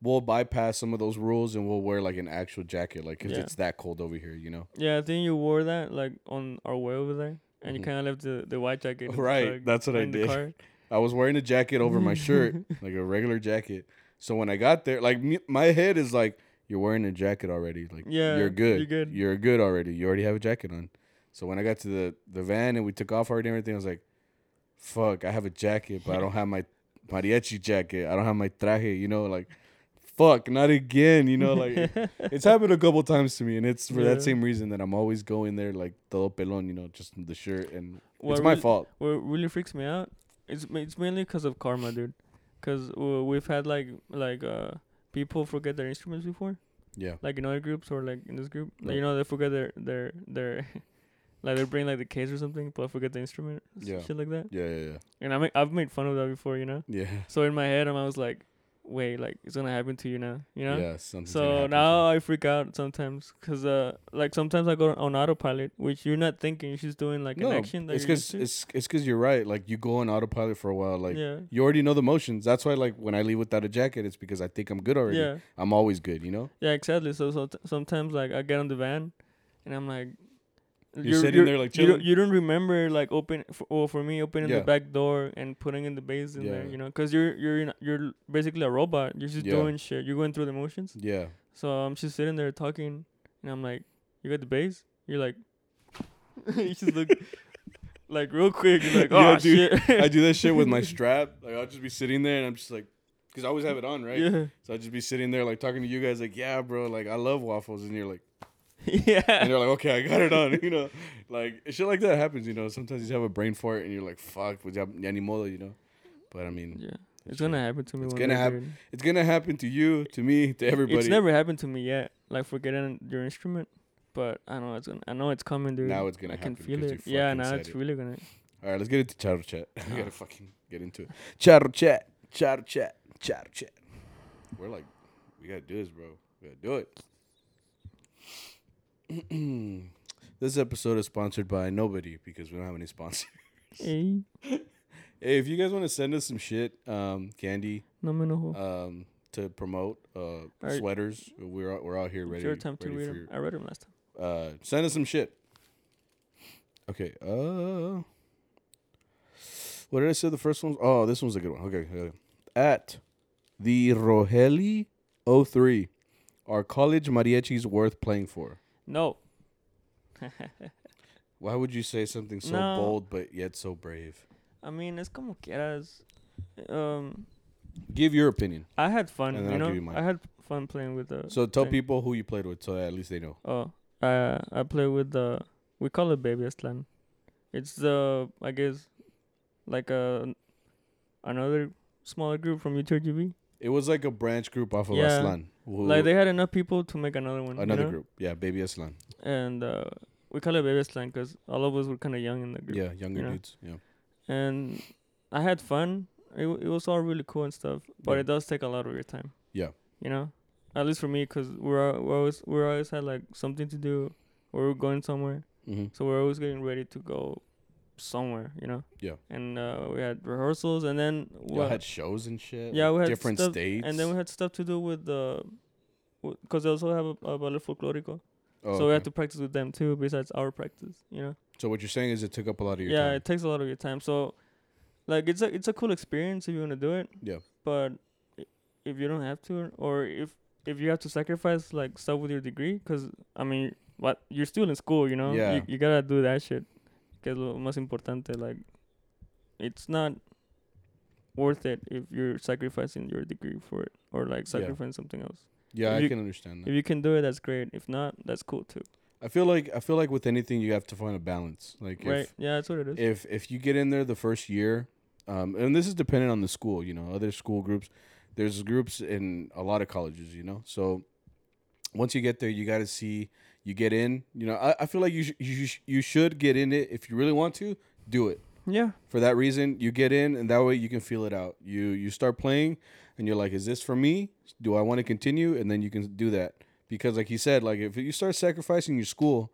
we'll bypass some of those rules and we'll wear like an actual jacket, like 'cause Yeah. it's that cold over here, you know. Yeah, I think you wore that like on our way over there, and you Mhm. kind of left the the white jacket. Right, that's what I did. I was wearing a jacket over my shirt, like a regular jacket. So when I got there, like me, my head is like, "You're wearing a jacket already. Like, Yeah, you're good. you're good. You're good already. You already have a jacket on." So when I got to the the van and we took off already and everything, I was like, "Fuck, I have a jacket, but I don't have my mariachi jacket. I don't have my traje. You know, like, fuck, not again. You know, like." It's happened a couple times to me, and it's for Yeah. that same reason that I'm always going there like todo pelon, you know, just the shirt, and What it's my really- fault. What really freaks me out, it's it's mainly because of karma, dude. Cause uh, we've had like like uh people forget their instruments before, Yeah, like in other groups or like in this group. Like, you know, they forget their their their like they bring like the case or something, but I forget the instrument, Yeah. shit like that. yeah, yeah, yeah. And I make, I've made fun of that before, you know. Yeah. So in my head, I'm, I was like, wait, like it's gonna happen to you now, you know. Yeah, something's gonna So now I freak out sometimes, cause uh, like sometimes I go on autopilot, which you're not thinking, you're doing like no, an action. That it's because it's it's because you're right. Like you go on autopilot for a while. Like yeah, you already know the motions. That's why like when I leave without a jacket, it's because I think I'm good already. yeah, I'm always good. You know. yeah, exactly. So so t- sometimes like I get on the van, and I'm like. You're sitting there, like, you don't, chilling? you don't remember like open f- well for me opening Yeah. the back door and putting in the bass in there you know because you're you're you're basically a robot you're just Yeah. doing shit you're going through the motions Yeah. So I'm just sitting there talking, and I'm like, "You got the bass?" You're like, you just look like real quick. You're like, Yeah, oh dude. shit. I do that shit with my strap. Like I'll just be sitting there and I'm just like, because I always have it on, right? Yeah. So I'll just be sitting there like talking to you guys, like, yeah, bro, like I love waffles, and you're like, yeah. and you're like, okay, I got it on, you know, like shit like that happens, you know. Sometimes you have a brain fart and you're like, fuck, ya ni you know. But I mean, Yeah. It's gonna happen to me. It's gonna day, hap- dude. it's gonna happen to you, to me, to everybody. It's never happened to me yet. Like forgetting your instrument, but I know it's gonna. I know it's coming, dude. Now it's gonna I can feel it. Yeah, now it's it. really gonna. All right, let's get into Charro Chat. we Ah. gotta fucking get into it. Charro Chat, Charro Chat, Charro Chat. We're like, we gotta do this, bro. We gotta do it. this episode is sponsored by nobody because we don't have any sponsors. Hey, Hey, if you guys want to send us some shit, um, candy, no me enojo. um, to promote, uh, Alright. sweaters, we're out, we're out here It's ready. your time to read for 'em. your- I read them last time. uh, send us some shit. Okay. Uh, what did I say? The first one. Oh, this one's a good one. Okay. okay. At the Rogelio 03, are college mariachis worth playing for? No. Why would you say something so No. bold but yet so brave? I mean, it's como quieras. Um, Give your opinion. I had fun. And then you I'll know, give you mine. I had fun playing with the. So tell thing. people who you played with, so at least they know. Oh, I I play with the. We call it Baby Aztlan. It's the I guess, like a another smaller group from UTRGV. It was like a branch group off of Yeah. Aztlan. who- Like they had enough people to make another one. you another know? group. Yeah, baby Aztlan. And uh, we call it Baby Aztlan because all of us were kind of young in the group. Yeah, younger you know? dudes. Yeah. And I had fun. It it was all really cool and stuff, but Yeah. it does take a lot of your time. Yeah. You know, at least for me, cause we're we're always we're always had like something to do, or we're going somewhere. Mm-hmm. So we're always getting ready to go somewhere, you know. Yeah. And uh, we had rehearsals, and then Y'all had shows and shit. yeah, we had different stuff, states. and then we had stuff to do with the, because they also have a, a ballet folklorico, Oh, so we had to practice with them too, besides our practice, you know. So what you're saying is it took up a lot of your yeah, time. Yeah, it takes a lot of your time. So, like, it's a it's a cool experience if you want to do it. Yeah. But if you don't have to, or if if you have to sacrifice like stuff with your degree, because I mean, what you're still in school, you know. Yeah. You, you gotta do that shit. Que es lo más importante. Like, it's not worth it if you're sacrificing your degree for it, or like Yeah. sacrificing something else. yeah, if I you- can understand that. If you can do it, that's great. If not, that's cool too. I feel like I feel like with anything you have to find a balance. Like right? if Yeah, that's what it is. if if you get in there the first year, um, and this is dependent on the school. You know, other school groups. There's groups in a lot of colleges. You know, so once you get there, you got to see. You get in. You know, I, I feel like you sh- you sh- you should get in it if you really want to. Do it. yeah. for that reason you get in and that way you can feel it out you you start playing and you're like is this for me do i want to continue and then you can do that because like he said like if you start sacrificing your school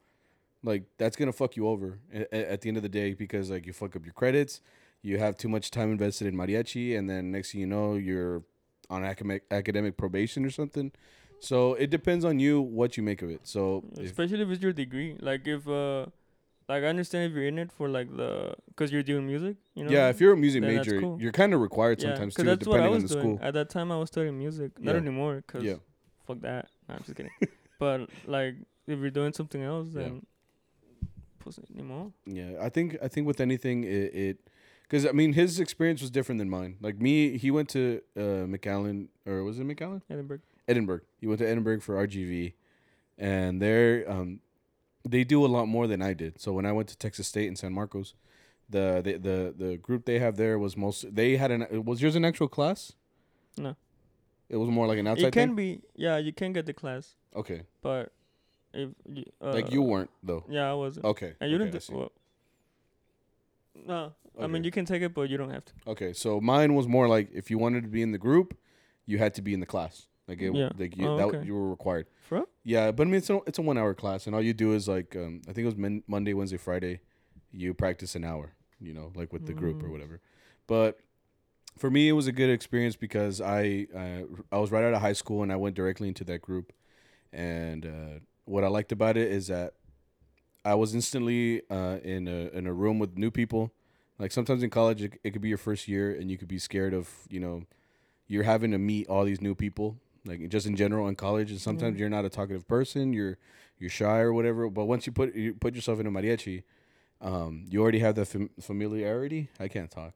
like that's gonna fuck you over at, at the end of the day because like you fuck up your credits you have too much time invested in mariachi and then next thing you know you're on academic academic probation or something so it depends on you what you make of it. So especially if it's your degree. Like if uh like i understand if you're in it for like the because you're doing music you know? Yeah if you're a music major cool. you're kind of required Yeah, too that's what i depending on the doing. school. At that time i was studying music. Not Yeah. anymore because yeah. fuck that. No, i'm just kidding. But like if you're doing something else then modo. Yeah, I think I think with anything it, it because I mean his experience was different than mine. Like me, he went to uh, McAllen or was it McAllen? edinburg Edinburg. He went to Edinburg for RGV, and there um, they do a lot more than I did. So when I went to Texas State in San Marcos, the the the, the group they have there was most they had an was yours an actual class? No. It was more like an outside it can thing. be yeah you can get the class Okay, but if you, uh, like you weren't though. yeah i wasn't Okay, and you okay, didn't I do, see. well, no i mean you can take it but you don't have to Okay, so mine was more like if you wanted to be in the group, you had to be in the class. Like it, Yeah. like you, Oh, that okay. you were required. for real? Yeah, but I mean it's a it's a one hour class, and all you do is like um, I think it was mon- Monday, Wednesday, Friday, you practice an hour. You know, like with the group or Mm. whatever. But for me, it was a good experience because I uh, I was right out of high school and I went directly into that group, and uh, what I liked about it is that I was instantly uh, in a in a room with new people. Like sometimes in college, it, it could be your first year, and you could be scared of you know, you're having to meet all these new people. Like just in general in college. And sometimes Yeah. you're not a talkative person. You're you're shy or whatever. But once you put you put yourself in a mariachi, um, you already have the fam- familiarity. I can't talk,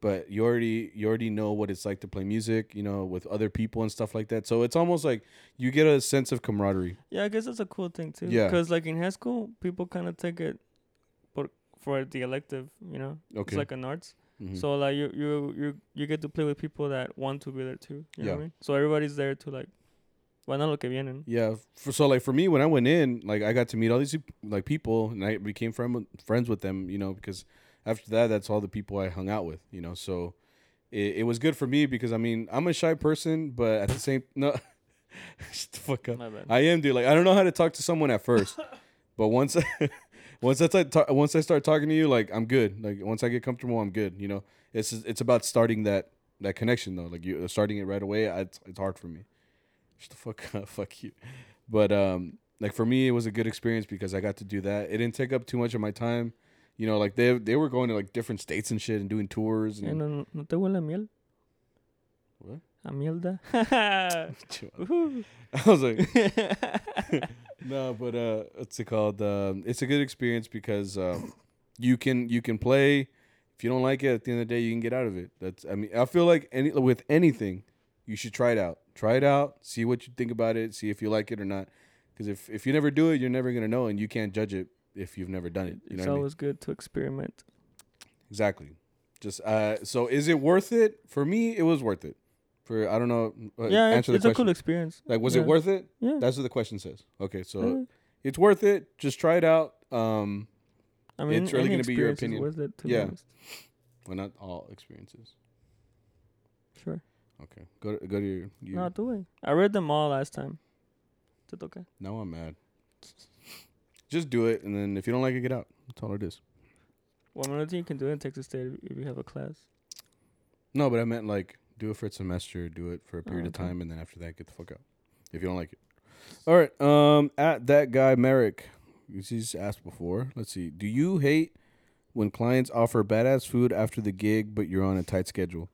but you already you already know what it's like to play music. You know, with other people and stuff like that. So it's almost like you get a sense of camaraderie. Yeah, I guess that's a cool thing too. Yeah. Because like in high school, people kind of take it, for for the elective, you know, Okay. it's like an arts. Mhm. So like you you you you get to play with people that want to be there too. You know what Yeah. I mean? So everybody's there to like, bueno lo que vienen. Yeah, for, so like for me, when I went in, like I got to meet all these like people, and I became friend friends with them. You know, because after that, that's all the people I hung out with. You know, so it, it was good for me because I mean I'm a shy person, but at the same no, shut the fuck up. I am, dude. Like I don't know how to talk to someone at first, but once once I start ta- once I start talking to you, like I'm good. Like once I get comfortable, I'm good. You know, it's it's about starting that that connection though. Like you starting it right away, I, it's it's hard for me. Shut the fuck up, fuck you. But um, like for me, it was a good experience because I got to do that. It didn't take up too much of my time. You know, like they they were going to like different states and shit and doing tours. Eh, And, no, no, no te huele a miel? What? A mierda. I was like, no, but uh, what's it called? Um, it's a good experience because um, you can you can play. If you don't like it, at the end of the day, you can get out of it. That's I mean, I feel like any with anything, you should try it out. Try it out. See what you think about it. See if you like it or not. Because if if you never do it, you're never gonna know, and you can't judge it if you've never done it. You know it's what I mean? always good to experiment. Exactly. Just uh, so is it worth it? For me, it was worth it. For I don't know. Uh, yeah, it's, the it's a cool experience. Like, was yeah. it worth it? Yeah. That's what the question says. Okay, so yeah. it's worth it. Just try it out. Um, I mean, it's really gonna be your opinion. Worth it, to Yeah. Well, not all experiences. Sure. Okay, go to, go to your. your No, do it. I read them all last time. Is it okay? now I'm mad. Just do it, and then if you don't like it, get out. That's all it is. Well, another thing you can do in Texas State if you have a class. No, but I meant like do it for a semester, do it for a period of okay. time, and then after that, get the fuck out. If you don't like it. All right. Um, at that guy Merrick, he's asked before. Let's see. Do you hate when clients offer badass food after the gig, but you're on a tight schedule?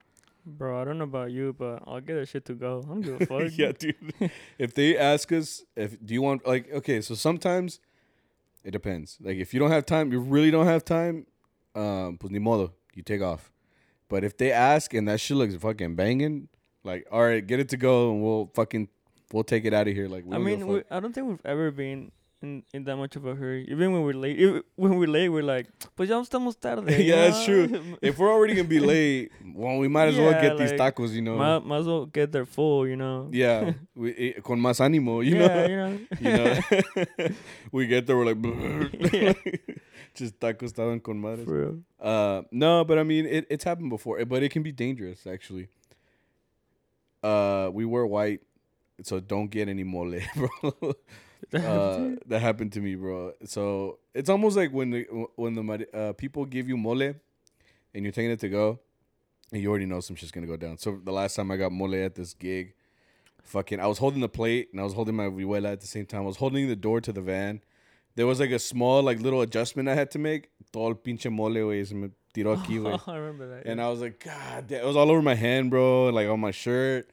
Bro, I don't know about you, but I'll get that shit to go. I don't give a fuck. yeah, dude. if they ask us if do you want like okay, so sometimes it depends. Like if you don't have time, you really don't have time, um, pues ni modo, you take off. But if they ask and that shit looks fucking banging, like all right, get it to go and we'll fucking we'll take it out of here. Like we I don't give a mean, we. I don't think we've ever been in, in that much of a hurry. Even when we're late, if, when we're late, we're like, pues ya estamos tarde. Yeah, that's true. if we're already gonna be late, well, we might as well Yeah, get these tacos, you know. might, might as well get their full, you know. yeah, we, eh, con más ánimo, you yeah, know. you know. you know, we get there, we're like, Yeah. Just tacos estaban con madres. For real. Uh, no, but I mean, it, it's happened before, but it can be dangerous actually. Uh, we were white, so don't get any mole, bro. That happened to uh, that happened to me, bro. So it's almost like when the when the uh, people give you mole, and you're taking it to go, and you already know some shit's gonna go down. So the last time I got mole at this gig, fucking, I was holding the plate and I was holding my vihuela at the same time. I was holding the door to the van. There was like a small like little adjustment I had to make. Todo el pinche mole, güey, se me tiró aquí, güey. I remember that. And yeah. I was like, God damn. It was all over my hand, bro. Like on my shirt.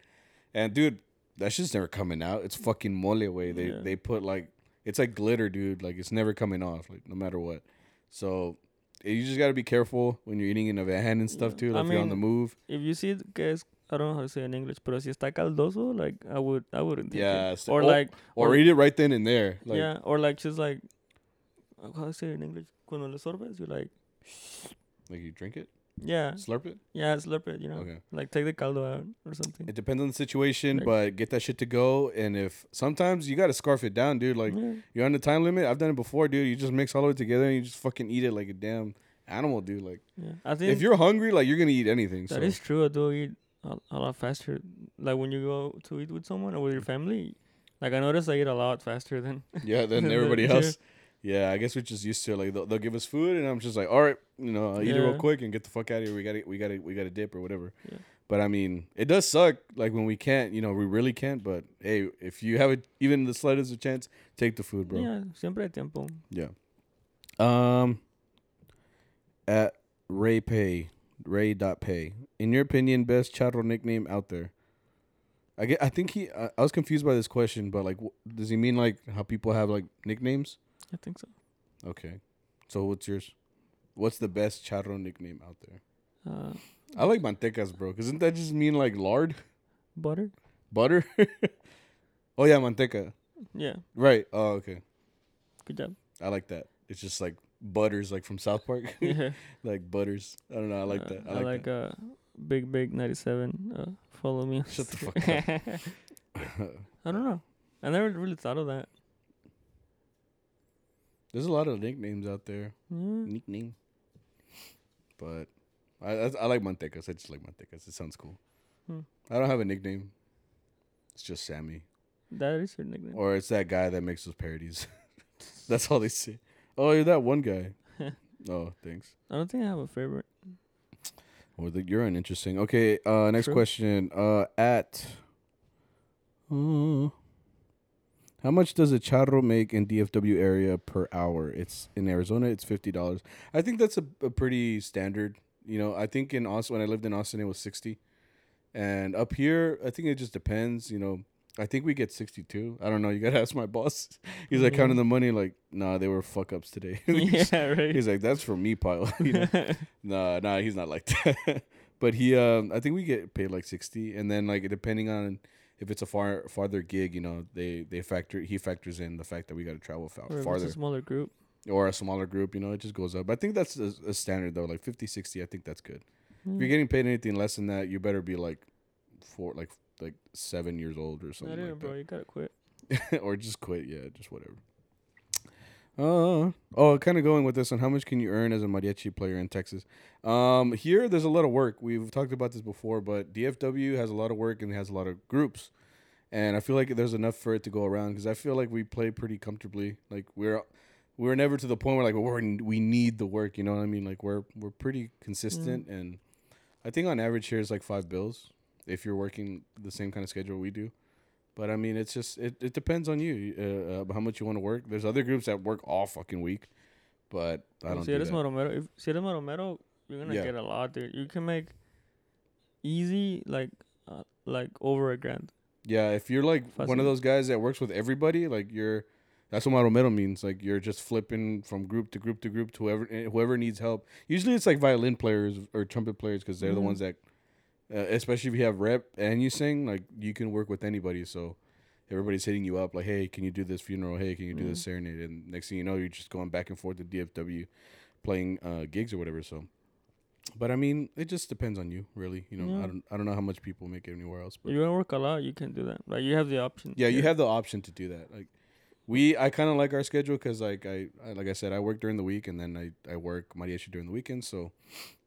And dude, that shit's never coming out. It's fucking mole way. They Yeah. they put like it's like glitter, dude. Like it's never coming off, like no matter what. So eh, you just gotta be careful when you're eating in a van and stuff Yeah. too. I Like if you're on the move. if you see guys, I don't know how to say it in English, but si está caldoso, like I would, I wouldn't. Yeah. Or oh, like, or, or- eat it right then and there. Like yeah, or like just like, how I say it in English? Cuando le sorbes, you're like, like you drink it, yeah, slurp it. yeah, slurp it, you know, Okay. like take the caldo out or something. It depends on the situation, Right. but get that shit to go. And if sometimes you gotta scarf it down, dude. Like yeah. you're on the time limit. I've done it before, dude. You just mix all of it together and you just fucking eat it like a damn animal, dude. Like yeah. I think if you're hungry, like you're gonna eat anything. that so. is true. I do eat a, a lot faster. Like when you go to eat with someone or with your family, like I notice I eat a lot faster than. Yeah, than than everybody the- else. Yeah, I guess we're just used to it. Like they'll, they'll give us food, and I'm just like, all right, you know, I'll eat it real quick and get the fuck out of here. We got to we got to we got to dip or whatever. Yeah. But I mean, it does suck. Like when we can't, you know, we really can't. But hey, if you have it, even the slightest of chance, take the food, bro. Yeah, siempre hay tiempo. Yeah. Um. At Ray Pay, Ray dot Pay. In your opinion, best charro nickname out there? I get. I think he. I, I was confused by this question, but like, wh- does he mean like how people have like nicknames? I think so. Okay. So what's yours? What's the best charro nickname out there? Uh, I like mantecas, bro. Doesn't that just mean like lard, butter. butter? oh yeah, manteca. Yeah. Right. Oh okay. Good job. I like that. It's just like butters, like from South Park. yeah. like butters. I don't know. I like Uh, that. I I like, like, uh, Big Big ninety seven. Uh, follow me. Shut the Instagram. that. I don't know. I never really thought of that. There's a lot of nicknames out there. Nickname. But I I, I like mantecas. I just like mantecas. It sounds cool. Hmm. I don't have a nickname. It's just Sammy. That is your nickname. Or it's that guy that makes those parodies. That's all they say. Oh, you're that one guy. oh, thanks. I don't think I have a favorite. Well, the, you're uninteresting. Okay, uh, next True. question. Uh, at uh, how much does a charro make in DFW area per hour? It's in Arizona. It's fifty dollars. I think that's a, a pretty standard. You know, I think in Austin when I lived in Austin, it was sixty, and up here, I think it just depends. You know, I think we get sixty two. I don't know. You gotta ask my boss. He's like counting the money. Like, nah, they were fuck ups today. yeah, right. He's like, that's for me, pile. you know? Nah, nah, he's not like that. but he, um, I think we get paid like sixty, and then like depending on if it's a far farther gig, you know, they they factor he factors in the fact that we got to travel fa- or farther a smaller group. or a smaller group. You know, it just goes up. I think that's a, a standard though, like 50, 60, I think that's good. If Mm. you're getting paid anything less than that, you better be like four, like like seven years old or something even, like bro. You gotta quit. or just quit. Yeah, just whatever. Uh oh, kind of going with this one. How much can you earn as a mariachi player in Texas? Um, here there's a lot of work. We've talked about this before, but DFW has a lot of work and has a lot of groups, and I feel like there's enough for it to go around because I feel like we play pretty comfortably. Like we're we're never to the point where like we're we need the work. You know what I mean? Like we're we're pretty consistent, and I think on average here is like five bills if you're working the same kind of schedule we do. But I mean, it's just it, it depends on you uh, uh, how much you want to work. There's other groups that work all fucking week, but I don't si do eres that. maromero, if si eres maromero, you're gonna Yeah. get a lot, dude. You can make easy like uh, like over a grand. Yeah, if you're like one of those guys that works with everybody, like you're that's what maromero means. Like you're just flipping from group to group to group to whoever eh, whoever needs help. Usually it's like violin players or trumpet players because they're the Mhm. ones that, uh, especially if you have rep and you sing, like you can work with anybody. So everybody's hitting you up like, hey, can you do this funeral? Hey, can you do this Mhm. serenade? And next thing you know, you're just going back and forth to DFW, playing uh, gigs or whatever. So. But I mean, it just depends on you, really. You know, I don't, I don't know how much people make anywhere else, but you wanna work a lot, you can do that. Like you have the option. yeah, you have the option to do that. Like we, I kind of like our schedule because like I, I, like I said, I work during the week and then I, I work mariachi during the weekend. So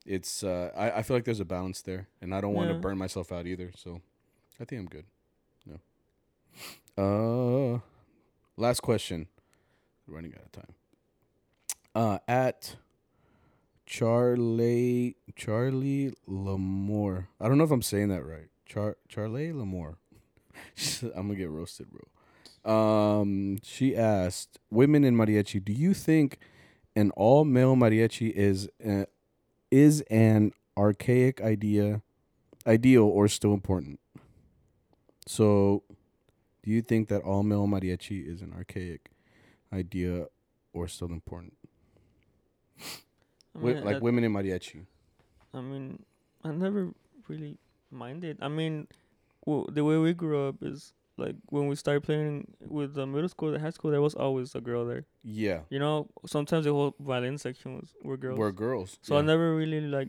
it's, uh, I, I feel like there's a balance there, and I don't want to burn myself out either. So I think I'm good. No. Uh, last question. Running out of time. Uh, at Charlie Charlie Lamore. I don't know if I'm saying that right. Char Charlie Lamore. I'm gonna get roasted, bro. Um, she asked, "Women in mariachi, do you think an all male mariachi is uh, is an archaic idea, ideal, or still important?" So, do you think that all male mariachi is an archaic idea or still important? I Wi- mean, like that- women in mariachi. I mean, I never really minded. I mean, well, the way we grew up is like when we started playing with the middle school, the high school, there was always a girl there. Yeah, You know, sometimes the whole violin section was were girls. we're girls. so yeah. I never really like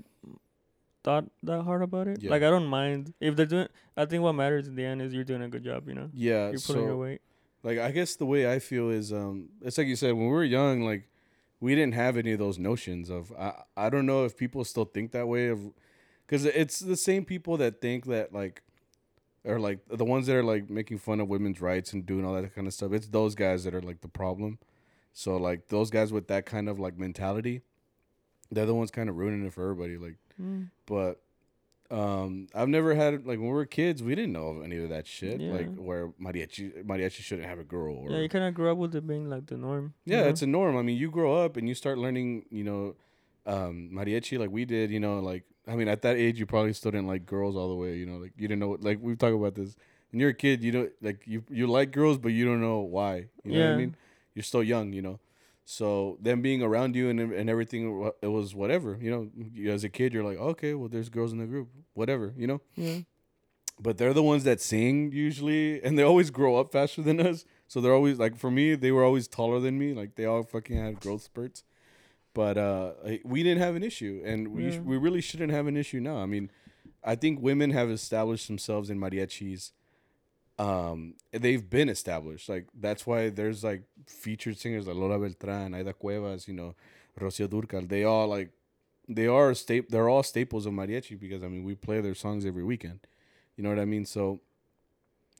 thought that hard about it. Yeah. Like I don't mind if they're doing. I think what matters in the end is you're doing a good job. You know, Yeah, you're pulling your weight. like I guess the way I feel is um it's like you said when we were young like we didn't have any of those notions of I I don't know if people still think that way of cuz it's the same people that think that like or like the ones that are like making fun of women's rights and doing all that kind of stuff it's those guys that are like the problem. So like those guys with that kind of like mentality they're the ones kind of ruining it for everybody like Mm. but um I've never had like when we were kids we didn't know of any of that shit Yeah. like where mariachi mariachi shouldn't have a girl or Yeah, you kind of grew up with it being like the norm. yeah, it's a norm. I mean, you grow up and you start learning, you know, um, mariachi like we did. You know, like I mean, at that age, you probably still didn't like girls all the way. You know, like you didn't know. Like we've talked about this, when you're a kid, you don't like you you like girls, but you don't know why. You know what I Yeah. mean? You're still young, you know. So them being around you and and everything, it was whatever. You know, you, as a kid, you're like, okay, well, there's girls in the group, whatever. You know. Yeah. But they're the ones that sing usually, and they always grow up faster than us. So they're always like, for me, they were always taller than me. Like they all fucking had growth spurts. But uh, we didn't have an issue, and we sh- Yeah. we really shouldn't have an issue now. I mean, I think women have established themselves in mariachis. Um, they've been established. Like that's why there's like featured singers like Lola Beltran, Aida Cuevas, you know, Rocio Durcal. They all like, they are sta- They're all staples of mariachi because I mean we play their songs every weekend. You know what I mean? So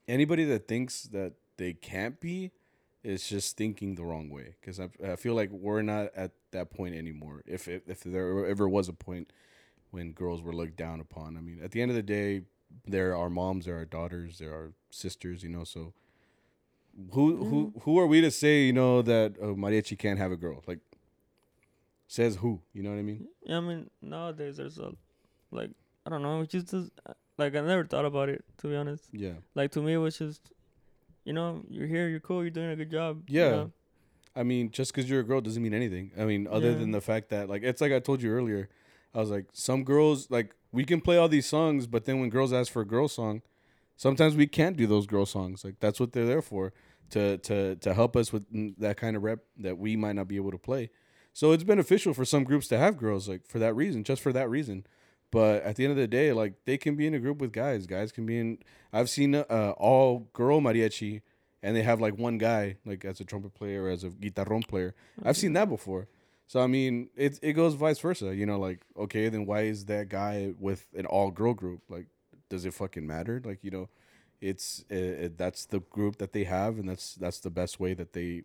anybody that thinks that they can't be is just thinking the wrong way because I, I feel like we're not at that point anymore. If if, if there ever was a point when girls were looked down upon, I mean, at the end of the day, there are moms, there are daughters, there are sisters. You know, so who who who are we to say you know that uh, mariachi can't have a girl? Like says who? You know what I mean? Yeah, I mean nowadays there's a like I don't know, it just does, like I never thought about it to be honest. Yeah. Like to me it was just you know, you're here, you're cool, you're doing a good job. you Yeah. know? I mean, just because you're a girl doesn't mean anything. I mean, other Yeah. than the fact that, like, it's like I told you earlier. I was like, some girls, like, we can play all these songs, but then when girls ask for a girl song, sometimes we can't do those girl songs. Like, that's what they're there for to to to help us with mm, that kind of rep that we might not be able to play. So it's beneficial for some groups to have girls, like for that reason, just for that reason. But at the end of the day, like they can be in a group with guys. Guys can be in. I've seen uh, all girl mariachi, and they have like one guy, like as a trumpet player or as a guitarron player. I've seen that before. So I mean, it it goes vice versa. You know, like okay, then why is that guy with an all girl group? Like, does it fucking matter? Like you know, it's uh it, that's the group that they have, and that's that's the best way that they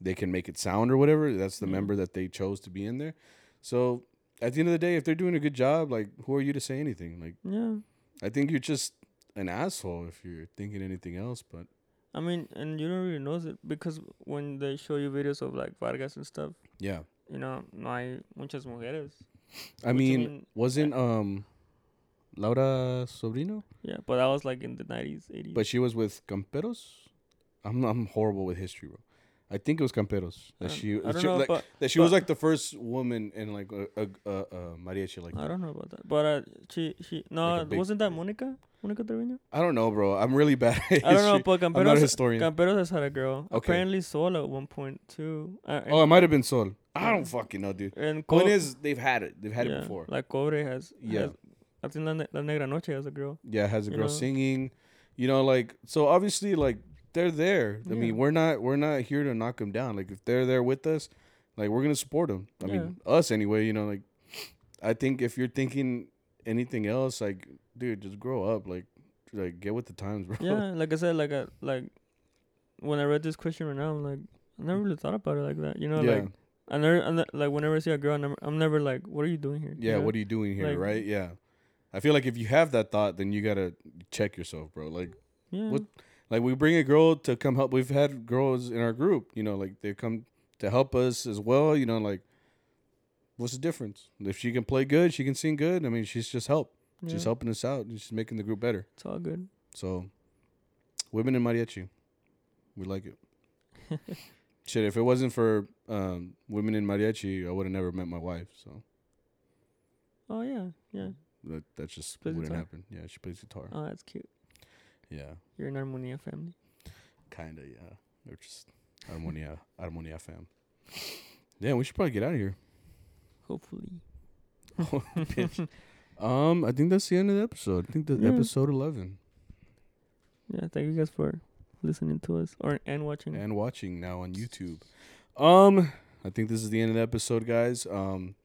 they can make it sound or whatever. That's the Yeah. member that they chose to be in there. So at the end of the day, if they're doing a good job, like who are you to say anything? Like Yeah. I think you're just an asshole if you're thinking anything else. But I mean, and you don't really know it because when they show you videos of like Vargas and stuff, yeah, you know, no hay muchas mujeres. I mean, mean, wasn't um Laura Sobrino? Yeah, but that was like in the 90s, 80s. But she was with Camperos. I'm I'm horrible with history, bro. I think it was Camperos that I- she, don't she- know, like, but that she was like the first woman in like a a, a, a mariachi like I that. don't know about that. But uh, she she no, Like wasn't that Monica? Monica Trevino? I don't know, bro. I'm really bad. At I don't know, but I'm not a Camperos, historian. Camperos has had a girl. Okay. Apparently Sol at one point too. Uh, oh, it might have been Sol. I don't fucking know, dude. and Point is, they've had it. They've had yeah, it before. Like Cobre has. Yeah. has- I think La, Ne- La Negra Noche has a girl. Yeah, has a girl know? singing. You know, like so. Obviously, like they're there. I Yeah. mean, we're not we're not here to knock them down. Like if they're there with us, like we're gonna support them. I mean, us anyway. You know, like I think if you're thinking anything else, like dude, just grow up. Like like get with the times, bro. Yeah, like I said, like I like when I read this question right now, I'm like, I never really thought about it like that. You know, yeah. like I never, I'm not, like whenever I see a girl, I'm never, I'm never like, what are you doing here? yeah. What are you doing here, Like- right? Yeah. I feel like if you have that thought, then you gotta check yourself, bro. Like yeah. what- like we bring a girl to come help. We've had girls in our group, you know, like they come to help us as well. You know, like what's the difference? If she can play good, she can sing good. I mean, she's just help. yeah, She's helping us out. She's making the group better. It's all good. So, women in mariachi, we like it. Shit, if it wasn't for um, women in mariachi, I would have never met my wife. So Oh yeah, yeah. that that just Plays wouldn't guitar? happen. Yeah, she plays guitar. Oh, that's cute. Yeah, You're an Harmonia family. kinda. Yeah, they're just harmonia, harmonia fam. Yeah, we should probably get out of here. Hopefully. Um, I think that's the end of the episode. I think that's Yeah. episode eleven. Yeah, thank you guys for listening to us or and watching. and watching now on YouTube. Um, I think this is the end of the episode, guys. Um,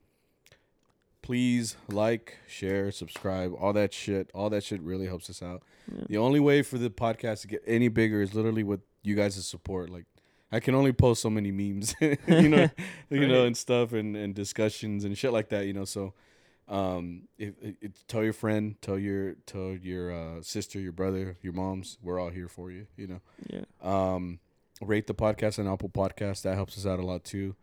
please like, share, subscribe, all that shit. All that shit really helps us out. Yeah. The only way for the podcast to get any bigger is literally with you guys' support. Like, I can only post so many memes, you know, you know, and stuff, and and discussions and shit like that, you know. So, um, if, if, tell your friend, tell your tell your uh, sister, your brother, your moms, we're all here for you, you know. Yeah. Um, rate the podcast on Apple Podcast. That helps us out a lot too.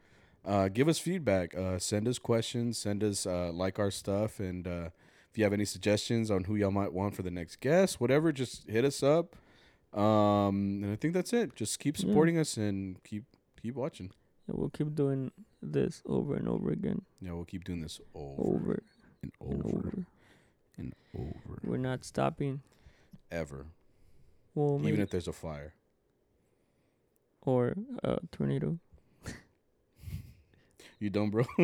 Uh, give us feedback. Uh, send us questions. Send us uh, like our stuff. And uh, if you have any suggestions on who y'all might want for the next guest, whatever, just hit us up. Um, and I think that's it. Just keep Yeah. supporting us and keep keep watching. And we'll keep doing this over and over again. Yeah, we'll keep doing this over, Over and and over over. and over We're not stopping. ever, Well, even if there's a fire. or a tornado You done, bro?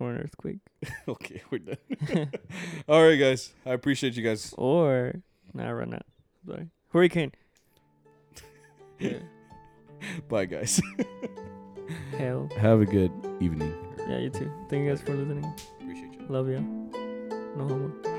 or an earthquake okay, we're done. All right, guys. I appreciate you guys. or nah, run out. Sorry, hurricane. yeah. Bye, guys. Hell. Have a good evening. Yeah, you too. Thank you guys for listening. Appreciate you. Love ya. No homo.